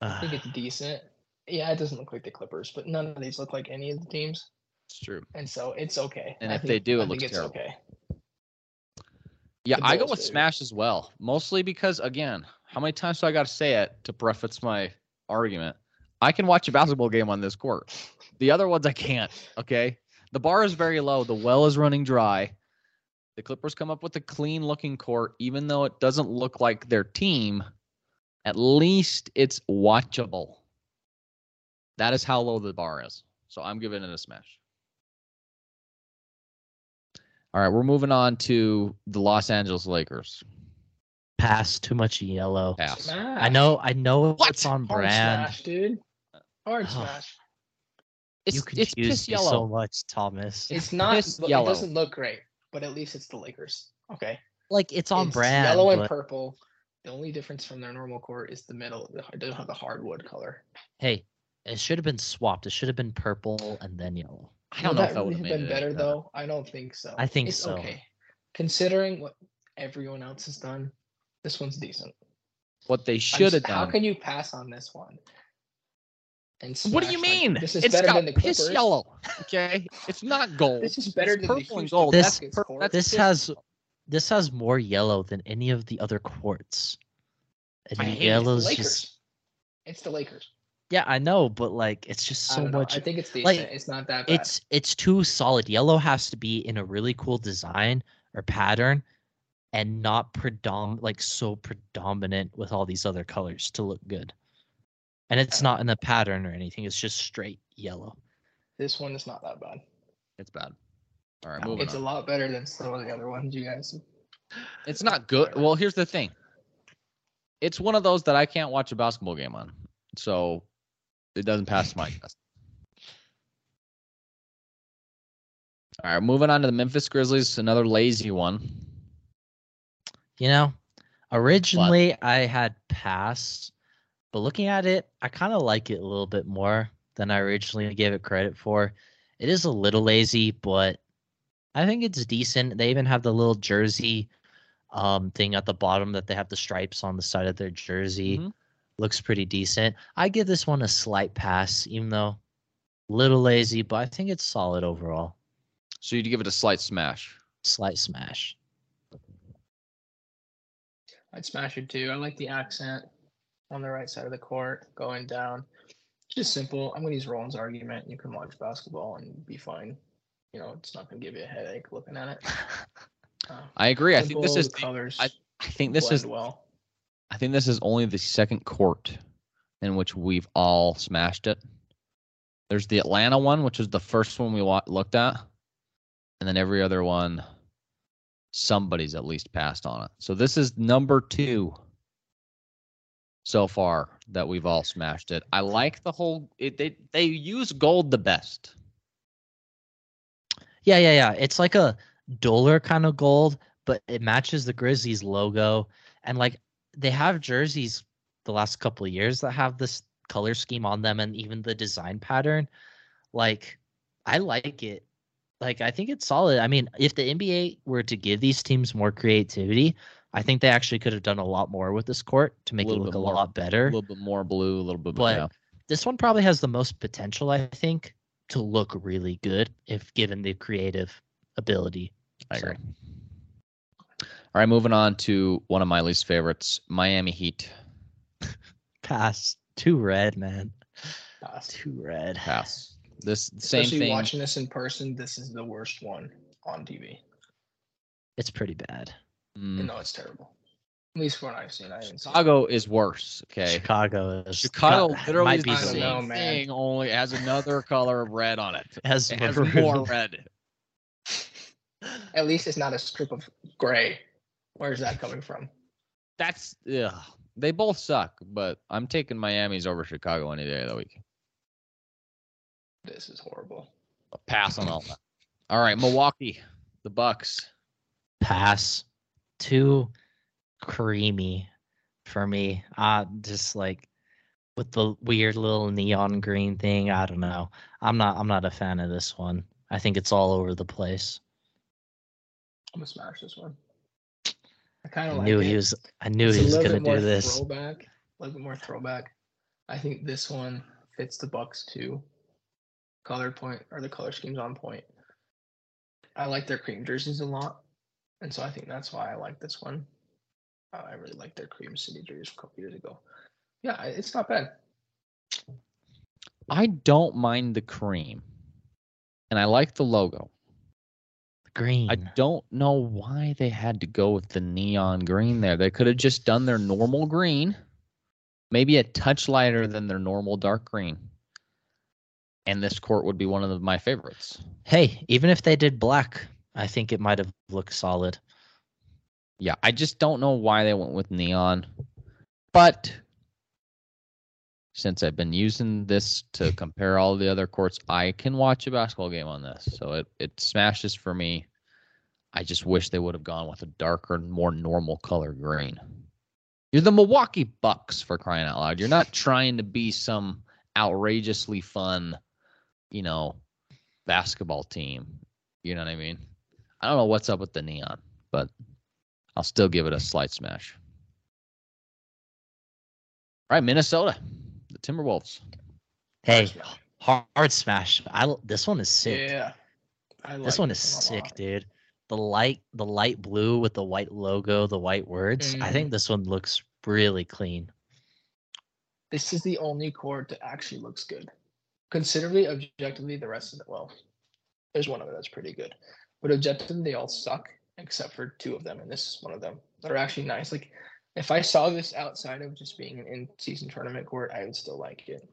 I think it's [sighs] decent. Yeah, it doesn't look like the Clippers, but none of these look like any of the teams. It's true. And so it's okay. And I if they do, it I think looks terrible. okay. Yeah, I go with. Smash as well. Mostly because, again, how many times do I got to say it to preface my argument? I can watch a basketball game on this court. The other ones I can't. Okay, the bar is very low. The well is running dry. The Clippers come up with a clean looking court, even though it doesn't look like their team. At least it's watchable. That is how low the bar is. So I'm giving it a smash. All right, we're moving on to the Los Angeles Lakers. Pass too much yellow. Pass. Smash. I know, I know What? it's on Hard brand. smash, dude. Hard Oh. smash. It's you it's confuse piss yellow. so much, Thomas. It's [laughs] not. piss It yellow. doesn't look great, but at least it's the Lakers. Okay. like it's on It's brand. Yellow and but, purple. The only difference from their normal court is the middle. It doesn't have the hardwood color. hey, it should have been swapped. It should have been purple and then yellow. I don't Would know if that that would have have made been it better any though. I don't think so. I think it's so. Okay. Considering what everyone else has done, this one's decent. What they should have done. How can you pass on this one? And What do you smash like, mean? this is it's better got than the piss yellow. Okay, it's not gold. This is better It's than the purple and gold. This- per- This has yellow. this has more yellow than any of the other quartz. And I hate it. It's It's the Lakers. just It's the Lakers. yeah, I know, but like it's just so don't much. I think it's decent. like, it's not that bad. It's it's too solid. Yellow has to be in a really cool design or pattern, and not predom like so predominant with all these other colors to look good. And it's not in the pattern or anything. It's just straight yellow. this one is not that bad. It's bad. All right, No, moving It's a lot better than some of the other ones you guys. It's not good. Well, here's the thing. It's one of those that I can't watch a basketball game on, so it doesn't pass my [laughs] test. All right, moving on to the Memphis Grizzlies, another lazy one. You know, originally I had passed, but looking at it, I kind of like it a little bit more than I originally gave it credit for. It is a little lazy, but I think it's decent. They even have the little jersey um thing at the bottom that they have the stripes on the side of their jersey. Mhm. Looks pretty decent. I give this one a slight pass, even though a little lazy, but I think it's solid overall. So you'd give it a slight smash. Slight smash. I'd smash it too. I like the accent on the right side of the court going down. It's just simple. I'm gonna use Roland's argument. You can watch basketball and be fine. You know, it's not gonna give you a headache looking at it. [laughs] Uh, I agree. I think this is. colors. I I think this is. well. I think this is only the second court in which we've all smashed it. There's the Atlanta one, which is the first one we wa- looked at, and then every other one, somebody's at least passed on it. So this is number two so far that we've all smashed it. I like the whole. It, they they use gold the best. Yeah, yeah, yeah. It's like a duller kind of gold, but it matches the Grizzlies logo. And like they have jerseys the last couple of years that have this color scheme on them and even the design pattern. Like I like it. Like I think it's solid. I mean, if the NBA were to give these teams more creativity, I think they actually could have done a lot more with this court to make it look a more- lot better. A little bit more blue, a little bit. But yeah. this one probably has the most potential, I think, to look really good if given the creative ability. I So- agree. All right, moving on to one of my least favorites, Miami Heat. [laughs] Pass. Too red, man. Pass. Too red. Pass. This same Especially thing. watching this in person, this is the worst one on TV. It's pretty bad. Mm, No, it's terrible. At least from what I've seen, I haven't seen. Chicago is worse. Okay. Chicago is Chicago got- literally might is be the I same know, man. thing, only has another [laughs] color of red on it. has It has more red. At least it's not a strip of gray. Where's that coming from? That's yeah. They both suck, but I'm taking Miami's over Chicago any day of the week. This is horrible. A pass on all that. All right, Milwaukee, the Bucks. Pass. Too creamy for me. Uh just like with the weird little neon green thing. I don't know. I'm not I'm not a fan of this one. I think it's all over the place. I'm gonna smash this one. I kind of like knew it. he was I knew It's he was gonna do this. Throwback, a little bit more throwback. I think this one fits the Bucks too. Color point or the color scheme's on point. I like their cream jerseys a lot, and so I think that's why I like this one. Uh, I really like their cream city jerseys a couple years ago. Yeah, it's not bad. I don't mind the cream, and I like the logo. The green. I don't know why they had to go with the neon green there. They could have just done their normal green, maybe a touch lighter than their normal dark green. And this court would be one of the, my favorites. Hey, even if they did black, I think it might have looked solid. Yeah, I just don't know why they went with neon. But since I've been using this to compare all the other courts, I can watch a basketball game on this. So it, it smashes for me. I just wish they would have gone with a darker, more normal color green. You're the Milwaukee Bucks for crying out loud. You're not [laughs] trying to be some outrageously fun, you know, basketball team. You know what I mean? I don't know what's up with the neon, but I'll still give it a slight smash. All right, Minnesota, the Timberwolves. Hey, hard, hard smash. I this one is sick. Yeah. I like this one is sick, lot. dude. The light, the light blue with the white logo, the white words. I Mm. think this one looks really clean. This is the only court that actually looks good. Considerably objectively, the rest of it, well, there's one of it that's pretty good. But objectively, they all suck except for two of them, and this is one of them. that are actually nice. Like, if I saw this outside of just being an in-season tournament court, I would still like it.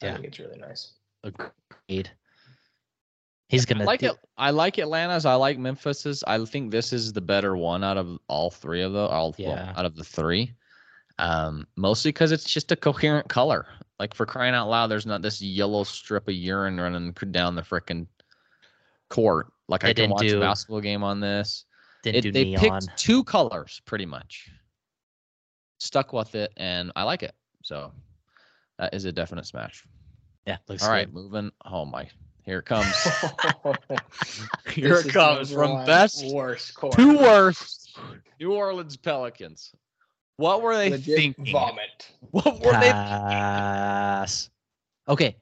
Yeah. I think it's really nice. Agreed. He's gonna like do- it. I like Atlanta's. I like Memphis's. I think this is the better one out of all three of the all well, Yeah. out of the three. Um, mostly because it's just a coherent color. Like for crying out loud, there's not this yellow strip of urine running down the frickin' court. Like They I can didn't watch do- a basketball game on this. Didn't It, do they neon. picked two colors pretty much. Stuck with it, and I like it. So that is a definite smash. Yeah, looks All right, good. moving. Oh my, here it comes. [laughs] [laughs] Here This it is comes from one best worst court. to worst. New Orleans Pelicans. What were they Legit thinking? Vomit. [laughs] What were they? Pass. Okay,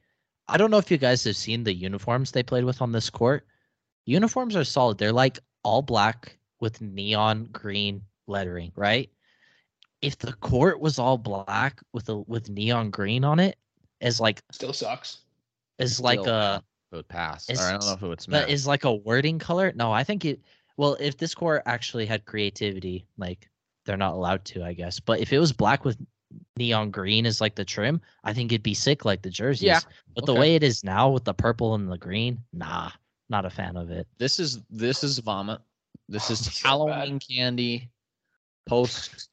I don't know if you guys have seen the uniforms they played with on this court. Uniforms are solid. They're like all black with neon green lettering, right? If the court was all black with a with neon green on it, as like Still sucks. Is like Still, a It would pass. Or I don't know if it would smash. but is like a wording color. No, I think it. Well, if this court actually had creativity, like they're not allowed to, I guess. But if it was black with neon green as like the trim, I think it'd be sick like the jerseys. Yeah, But the way it is now with the purple and the green, nah, not a fan of it. This is this is vomit. This is So bad. Halloween candy. Post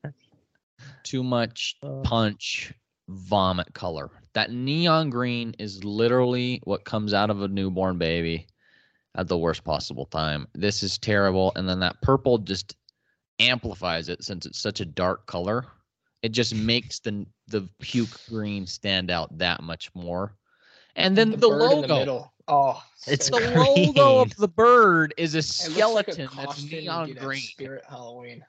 [laughs] too much Uh. punch vomit color. That neon green is literally what comes out of a newborn baby at the worst possible time. This is terrible. And then that purple just amplifies it since it's such a dark color. It just [laughs] makes the the puke green stand out that much more. And then the, bird in logo. The middle. Oh, It's the bad. logo of the bird is a It looks like a skeleton that's neon green. Spirit Halloween.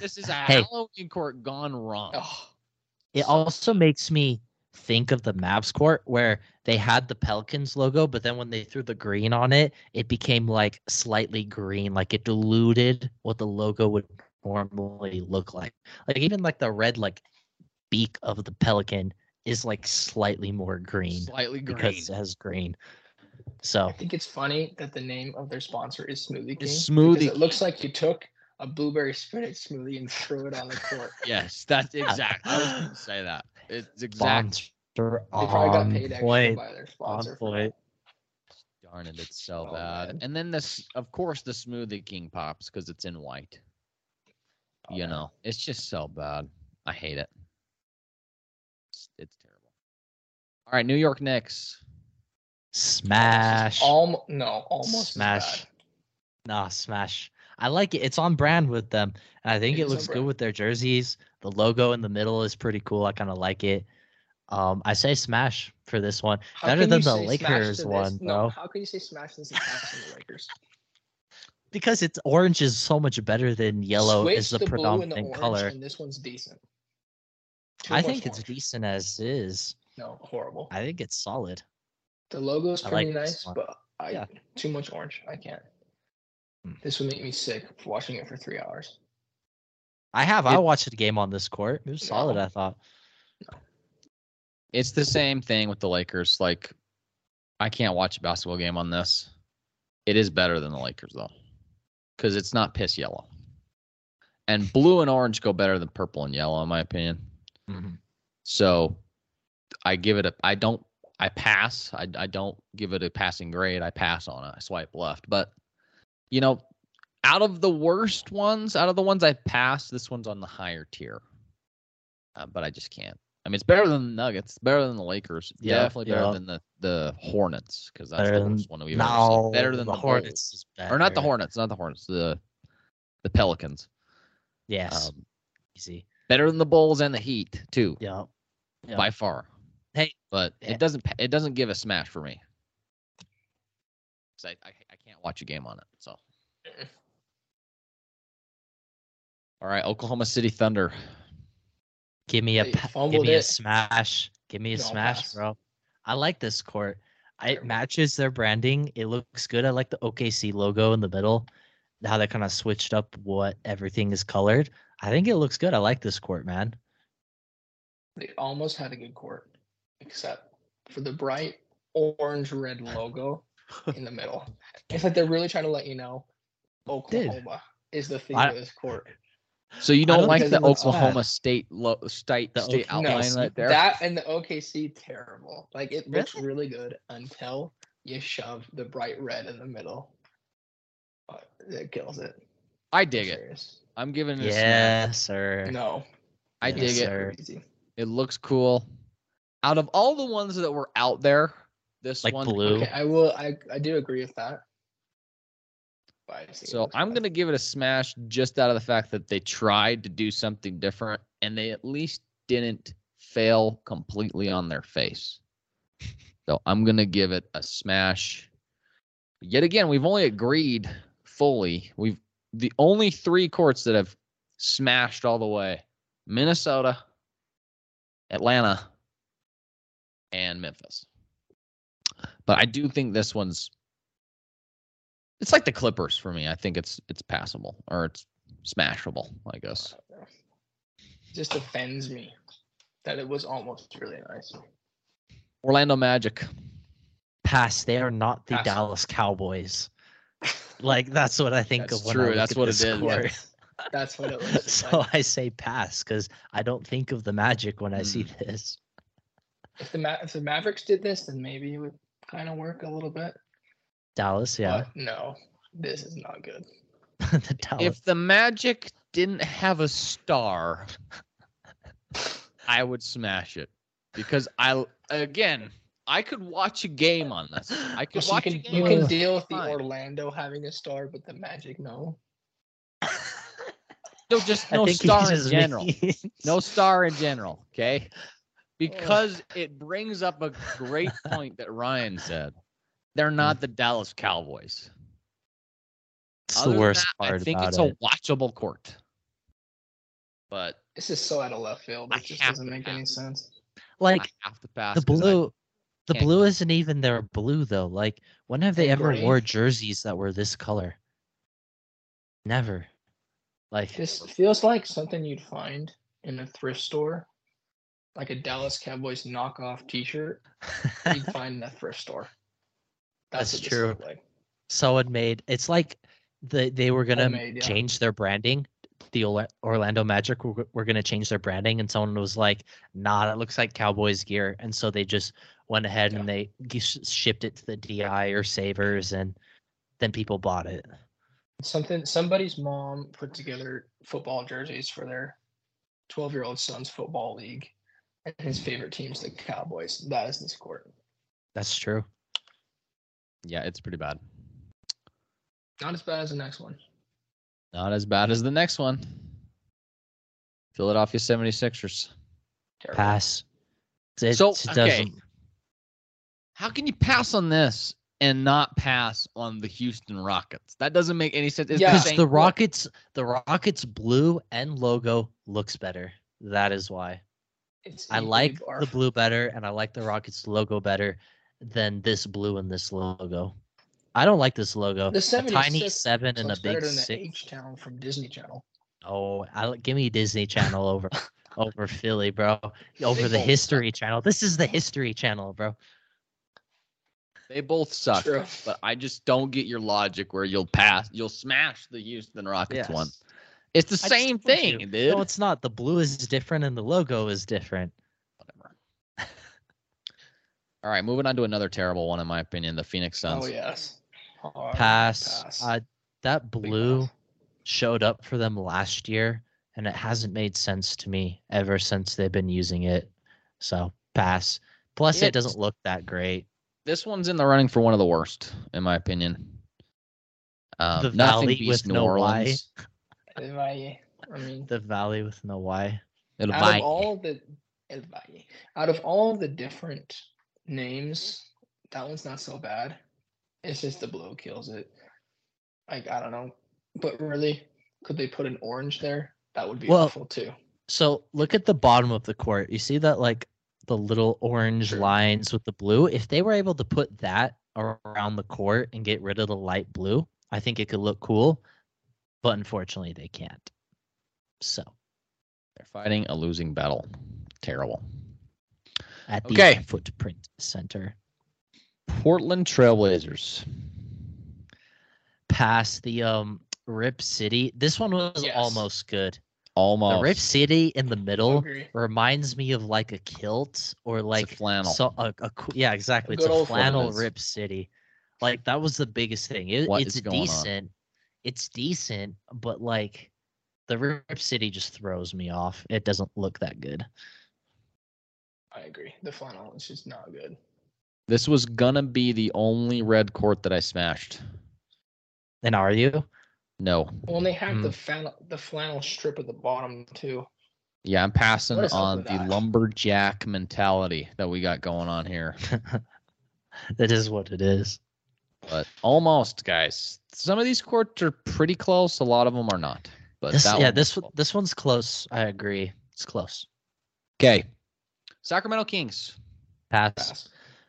This is a [laughs] Hey. Halloween court gone wrong. Oh, It So- also makes me think of the Mavs court where they had the Pelicans logo, but then when they threw the green on it, it became like slightly green, like it diluted what the logo would normally look like. Like even like the red like beak of the pelican is like slightly more green Slightly green. because it has green. So I think it's funny that the name of their sponsor is Smoothie King. Smoothie It looks like you took a blueberry spinach smoothie and threw it on the court. [laughs] Yes, that's exactly. I was going to say that. It's exact. sponsor They probably got on paid extra point. by their On sponsor. for point. Darn it, it's so Oh, bad. man. And then this, of course, the Smoothie King pops because it's in white. that. you Oh, know, it's just so bad. I hate it. It's, it's terrible. All right, New York Knicks. Smash. Alm- no, almost Smash. Nah, smash. I like it. It's on brand with them. And I think It it, looks good with their jerseys. The logo in the middle is pretty cool. I kind of like it. Um, I say smash for this one. How Better than the Lakers one, No, bro. how can you say smash this the Lakers? [laughs] Because it's orange is so much better than yellow Switch is the, the and the predominant color. and this one's decent. Too I think it's decent as is. No, horrible. I think it's solid. The logo's I pretty like nice, but I Yeah. too much orange. I can't. Hmm. This would make me sick watching it for three hours. I have. I watched the game on this court. It was solid, No. I thought. It's the same thing with the Lakers. Like, I can't watch a basketball game on this. It is better than the Lakers, though. because it's not piss yellow. And blue and orange go better than purple and yellow, in my opinion. Mhm. So I give it a I don't I pass. I I don't give it a passing grade. I pass on it. I swipe left. But you know, out of the worst ones, out of the ones I passed, this one's on the higher tier. Uh, but I just can't. I mean, it's better than the Nuggets, better than the Lakers, Yeah, definitely better yeah. than the the Hornets because that's Better the worst one we've ever seen. Better than the, the Hornets, Hornets is better. or not the Hornets, not the Hornets, the the Pelicans. Yes, Um, easy. better than the Bulls and the Heat too. Yeah. Yeah. by far. Hey, but eh. it doesn't it doesn't give a smash for me. 'Cause I, I I can't watch a game on it. So. [clears throat] All right, Oklahoma City Thunder. Give me a They give fumbled me a smash. Give me a No, smash, pass. bro. I like this court. It matches their branding. It looks good. I like the OKC logo in the middle. How they kind of switched up what everything is colored. I think it looks good. I like this court, man. They almost had a good court, except for the bright orange red logo [laughs] in the middle. It's like they're really trying to let you know Oklahoma is the theme I- of this court. So you don't, don't like the Oklahoma bad. State lo- state The state OK outline No, right there? That and the OKC terrible. Like it looks Really? really good until you shove the bright red in the middle. Uh, It kills it. I I'm dig it. serious. I'm giving it a smash. Yeah, sir. No, I Yes, dig it. sir. Easy. It looks cool. Out of all the ones that were out there, this Like one blue. Okay, I will. I I do agree with that. But I just think it So I'm gonna give it a smash just out of the fact that they tried to do something different and they at least didn't fail completely on their face. So I'm gonna give it a smash. Yet again, we've only agreed fully. We've the only three courts that have smashed all the way: Minnesota, Atlanta, and Memphis. But I do think this one's it's like the Clippers for me. I think it's it's passable or it's smashable, I guess. It just offends me that it was almost really nice. Orlando Magic. Pass. They are not the Pass. Dallas Cowboys. Like that's what I think That's of when true, I look that's at what it this is. That's what it [laughs] looks so like. I say pass because I don't think of the Magic when I see Hmm. this. If the Ma- if the Mavericks did this, then maybe it would kind of work a little bit. Dallas, yeah, But no, this is not good. [laughs] the Dallas. If the Magic didn't have a star, I would smash it because I again I could watch a game on this. I could So you watch can a game. you can deal with the. Orlando having a star, but the Magic no. No, just no star in general. No star in general. Okay. Because it brings up a great [laughs] point that Ryan said. They're not mm. the Dallas Cowboys. It's Other the than worst that, part I think about it's it. a watchable court. But This is so out of left field. I It just doesn't to make any sense. like I have to pass. the 'cause blue. The blue isn't even their blue though. Like when have they ever gray. wore jerseys that were this color? Never. Like This feels like something you'd find in a thrift store, like a Dallas Cowboys knockoff T-shirt. [laughs] You'd find in a thrift store. That's what this true. Like. someone made it's like the they were gonna Homemade, yeah. change their branding the orlando magic were, were gonna change their branding and someone was like nah that looks like cowboys gear and so they just went ahead and they shipped it to the di or savers and then people bought it Something somebody's mom put together football jerseys for their 12 year old son's football league, and his favorite team's the Cowboys. That is this court. that's true Yeah, it's pretty bad. Not as bad as the next one. Not as bad as the next one. Philadelphia 76ers. Terrible. pass it, So, it okay. doesn't How can you pass on this and not pass on the Houston Rockets? That doesn't make any sense. It's Yeah. the because the rockets the rockets blue and logo looks better that is why It's I equally like the blue better, and I like the Rockets logo better than this blue and this logo. I don't like this logo. The a tiny seven and a big than the six. H Town from Disney Channel. Oh, I, li- give me Disney Channel over [laughs] over Philly, bro. Over the Big old History Channel. This is the History Channel, bro. They both suck. True. But I just don't get your logic where you'll pass, you'll smash the Houston Rockets Yes. one. It's the I same thing, you. dude. No, it's not. The blue is different and the logo is different. Whatever. [laughs] All right, moving on to another terrible one, in my opinion, the Phoenix Suns. Oh yes. Hard Pass. pass. Uh, that blue pass. showed up for them last year, and it hasn't made sense to me ever since they've been using it. So pass. Plus, it It's- doesn't look that great. This one's in the running for one of the worst, in my opinion. Um, The nothing Valley beats with New no Y. Orleans. El Valle. I mean, The Valley with no Y. It'll out buy of all the El Valle, out of all the different names, that one's not so bad. It's just the blue kills it. Like I don't know, but really, could they put an orange there? That would be Well, awful too. So look at the bottom of the court. You see that like the little orange Sure. lines with the blue? If they were able to put that around the court and get rid of the light blue, I think it could look cool. But unfortunately, they can't. So They're fighting a losing battle. Terrible. at the Okay. footprint center, Portland Trailblazers. past the um Rip City. This one was Yes. almost good. Almost. The Rip City in the middle reminds me of like a kilt or like flannel. So a, a yeah, exactly. It's a flannel. Rip City. Like that was the biggest thing. It, it's decent. on? Decent. It's decent, but like the Rip City just throws me off. It doesn't look that good. I agree. The flannel is just not good. This was gonna be the only red court that I smashed. And are you? No. Well, and they have Hmm. the flannel, the flannel strip at the bottom too. Yeah, I'm passing What is up on the that? lumberjack mentality that we got going on here. [laughs] that is what it is. But almost, guys. Some of these courts are pretty close. A lot of them are not. But This, yeah, this one- this one's close. I agree. It's close. Okay. Sacramento Kings. Pass. Pass.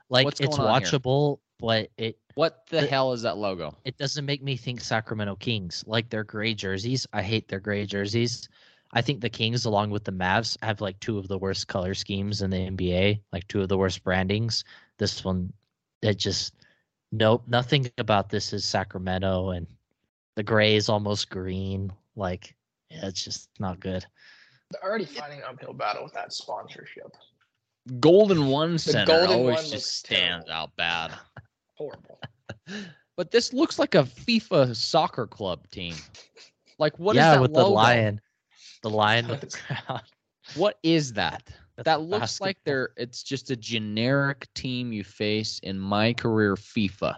Like What's it's watchable, but it What the The- hell is that logo? it doesn't make me think Sacramento Kings. Like their gray jerseys. I hate their gray jerseys. I think the Kings, along with the Mavs, have like two of the worst color schemes in the NBA, like two of the worst brandings. This one, it just, nope, nothing about this is Sacramento, and the gray is almost green. Like, yeah, it's just not good. They're already fighting an uphill battle with that sponsorship. Golden One Center Golden always One just stands terrible. out bad. [laughs] Horrible. [laughs] But this looks like a FIFA soccer club team. Like what is yeah, that with logo? the lion, the lion with [laughs] the crown. What is that? That's that looks like they're it's just a generic team you face in my career FIFA.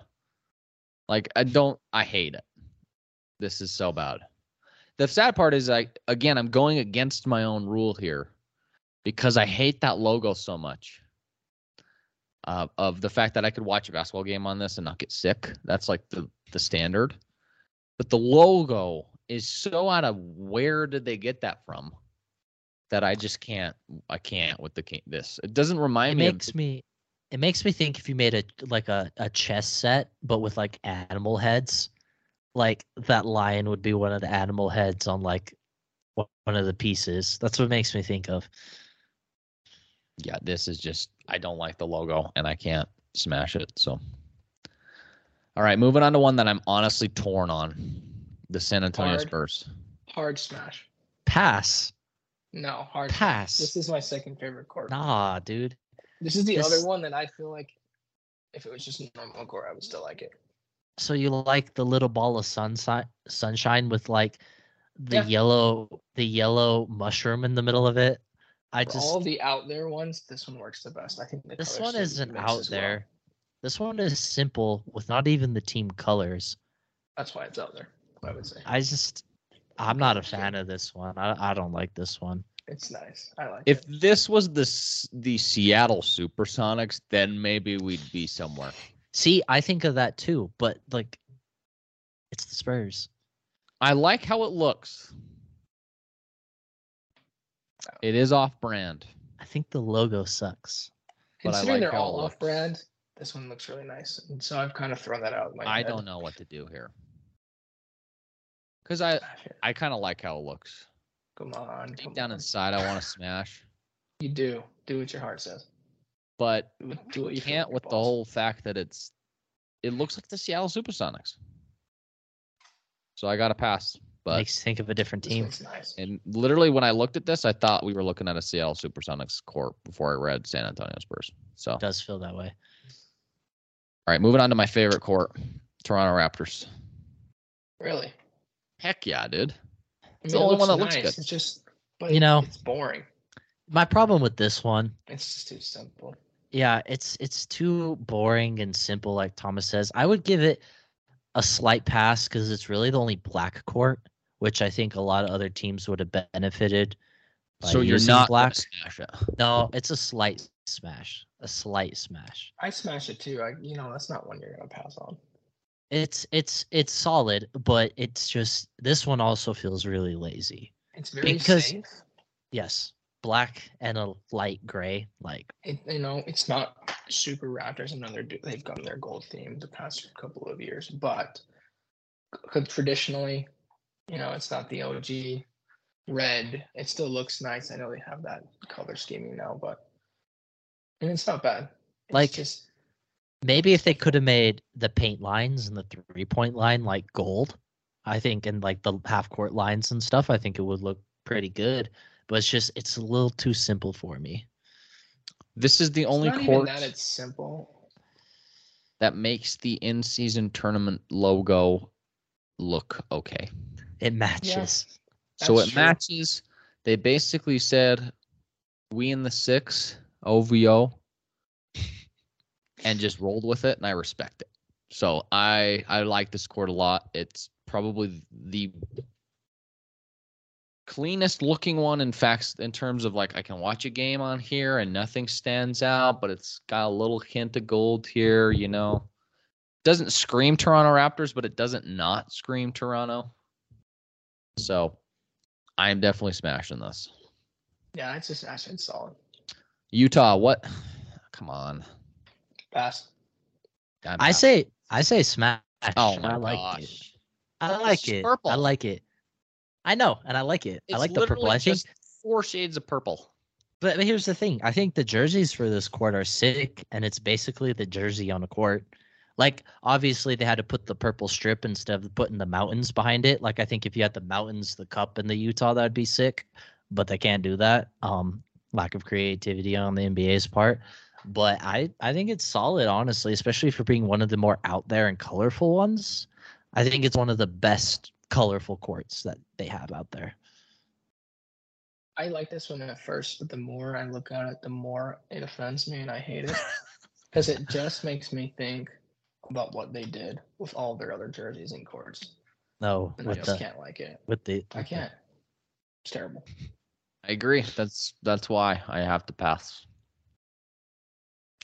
Like I don't I hate it. This is so bad. The sad part is I again I'm going against my own rule here because I hate that logo so much. Uh, of the fact that I could watch a basketball game on this and not get sick. That's like the the standard. But the logo is so out of where did they get that from? That I just can't. I can't with the king. This it doesn't remind it me. makes of, me it makes me think if you made a like a, a chess set but with like animal heads like that lion would be one of the animal heads on like one one of the pieces that's what it makes me think of yeah, this is just. I don't like the logo, and I can't smash it. So, all right, moving on to one that I'm honestly torn on. The San Antonio Hard. Spurs. Hard smash. pass No, hard pass This is my second favorite court. nah dude This is the This- other one that I feel like if it was just normal court, I would still like it. so you like the little ball of sunshine sunshine with like the Yeah. yellow the yellow mushroom in the middle of it i For just all the out there ones, this one works the best. I think This one isn't out as well. there. This one is simple with not even the team colors. That's why it's out there. I would say I just, I'm not a fan of this one. I, I don't like this one. it's nice. I like If it. If this was the the Seattle Supersonics, then maybe we'd be somewhere. See, I think of that too, but like, it's the Spurs. I like how it looks. Oh. It is off brand. I think the logo sucks. but I Considering like they're all off brand, this one looks really nice. And so I've kind of thrown that out. In my I head. don't know what to do here. Cause I ah, I kind of like how it looks. Come on. Deep come down on. inside, I want to smash, You do. Do what your heart says. but Do what- do what you you can't in your with the whole fact that it's it looks like the Seattle Supersonics. So I got to pass. But Makes think of a different team. nice. and literally when I looked at this, I thought we were looking at a Seattle Supersonics court before I read San Antonio Spurs. So all does feel that way. All right, moving on to my favorite court, Toronto Raptors. Really. Heck yeah, dude. I It's mean, the only looks one that looks good. It's just, but You know- it's boring. My problem with this one, It's just too simple. yeah, it's it's too boring and simple, like Thomas says. I would give it a slight pass because it's really the only black court, which I think a lot of other teams would have benefited. by so you're using not black. smash it. No, it's a slight smash. A slight smash. I smash it too. I, you know, that's not one you're gonna pass on. It's it's it's solid, but it's just this one also feels really lazy. It's very Because- safe. Yes, black and a light gray, like It, you know, it's not super Raptors. Another do they've gone their gold theme the past couple of years, but traditionally, you know, it's not the OG red. It still looks nice. I know they have that color scheming now, but and it's not bad. It's Like- just maybe if they could have made the paint lines and the three point line like gold, I think, and like the half court lines and stuff, I think it would look pretty good. But it's just it's a little too simple for me. This is the it's only not even court that it's simple. that makes the in-season tournament logo look okay. It matches. so it true. matches. They basically said, "We in the six OVO," and just rolled with it, and I respect it. So I I like this court a lot. It's probably the cleanest looking one in fact in terms of like I can watch a game on here and nothing stands out, but it's got a little hint of gold here, you know. Doesn't scream Toronto Raptors, but it doesn't not scream Toronto. So I am definitely smashing this. Yeah, it's just actually solid. Utah, what? Come on. Pass. I'm I not- say I say smash. Oh my I like it. gosh. I like just it. purple. I like it. I know, and I like it. I like the purple. I think just four shades of purple. But but here's the thing. I think the jerseys for this court are sick, and it's basically the jersey on a court. Like obviously they had to put the purple strip instead of putting the mountains behind it. Like I think if you had the mountains, the cup, and the Utah, that'd be sick. But they can't do that. Um, lack of creativity on the NBA's part. But I I think it's solid, honestly, especially for being one of the more out there and colorful ones. I think it's one of the best colorful courts that they have out there. I like this one at first, but the more I look at it, the more it offends me and I hate it. [laughs] Because it just makes me think about what they did with all their other jerseys and courts. No, And I just the can't like it. with the I can't. It's terrible. I agree. That's that's why I have to pass.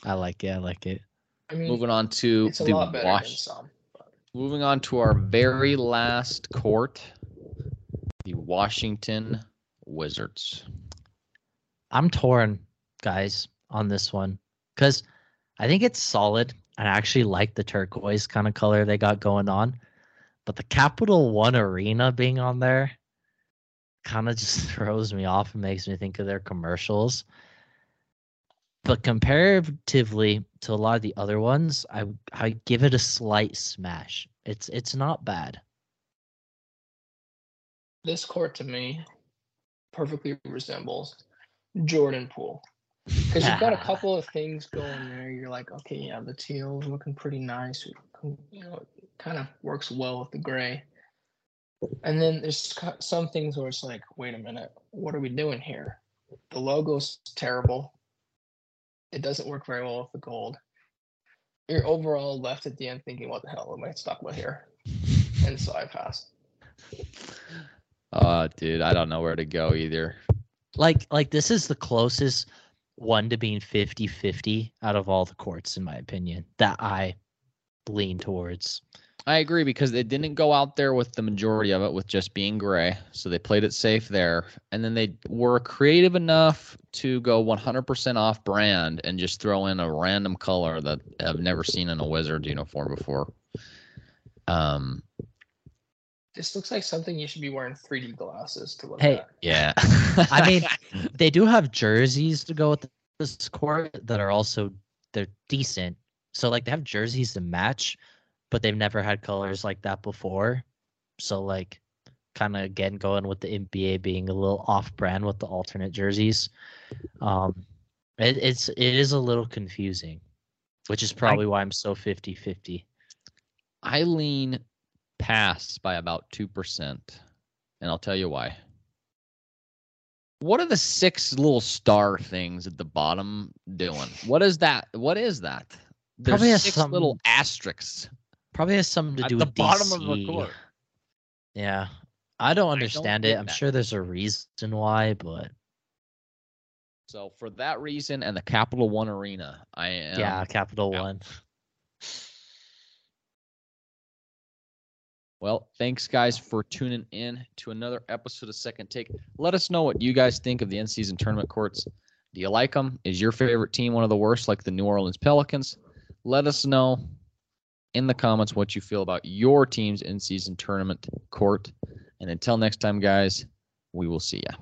I like it. I like it. I mean, Moving on to it's a the lot better than wash. some. But Moving on to our very last court, the Washington Wizards. I'm torn, guys, on this one because I think it's solid. and I actually like the turquoise kind of color they got going on. But the Capital One Arena being on there kind of just [laughs] throws me off and makes me think of their commercials. But comparatively to a lot of the other ones, I I give it a slight smash. It's it's not bad. this court to me perfectly resembles Jordan Poole. Because you've got a couple of things going there. You're like, okay, yeah, the teal is looking pretty nice. You know, it kind of works well with the gray. And then there's some things where it's like, wait a minute, what are we doing here? The logo's terrible. It doesn't work very well with the gold. You're overall left at the end thinking, what the hell am I stuck with here? [laughs] And so I pass. Uh, dude, I don't know where to go either. like like this is the closest one to being 50-50 out of all the courts in my opinion that i lean towards I agree because they didn't go out there with the majority of it with just being gray. So they played it safe there. And then they were creative enough to go 100% off brand and just throw in a random color that I've never seen in a Wizard uniform before. Um, This looks like something you should be wearing 3D glasses to look Hey, at. yeah. [laughs] I mean, [laughs] they do have jerseys to go with this court that are also they're decent So like they have jerseys to match, but they've never had colors like that before. So like kind of again going with the NBA being a little off brand with the alternate jerseys. Um it, it's it is a little confusing, which is probably why I'm so 50-50. I lean pass by about 2%. And I'll tell you why. What are the six little star things at the bottom doing? What is that? What is that? There's Probably six some- little asterisks Probably has something to at do the with bottom of the DC. court. Yeah. I don't understand it. I'm that. sure there's a reason why, but So for that reason and the Capital One Arena, I am yeah, Capital. One. Well, thanks guys for tuning in to another episode of Second Take. Let us know what you guys think of the end season tournament courts. Do you like them? Is your favorite team one of the worst, like the New Orleans Pelicans? Let us know in the comments what you feel about your team's in season tournament court. And until next time, guys, we will see ya.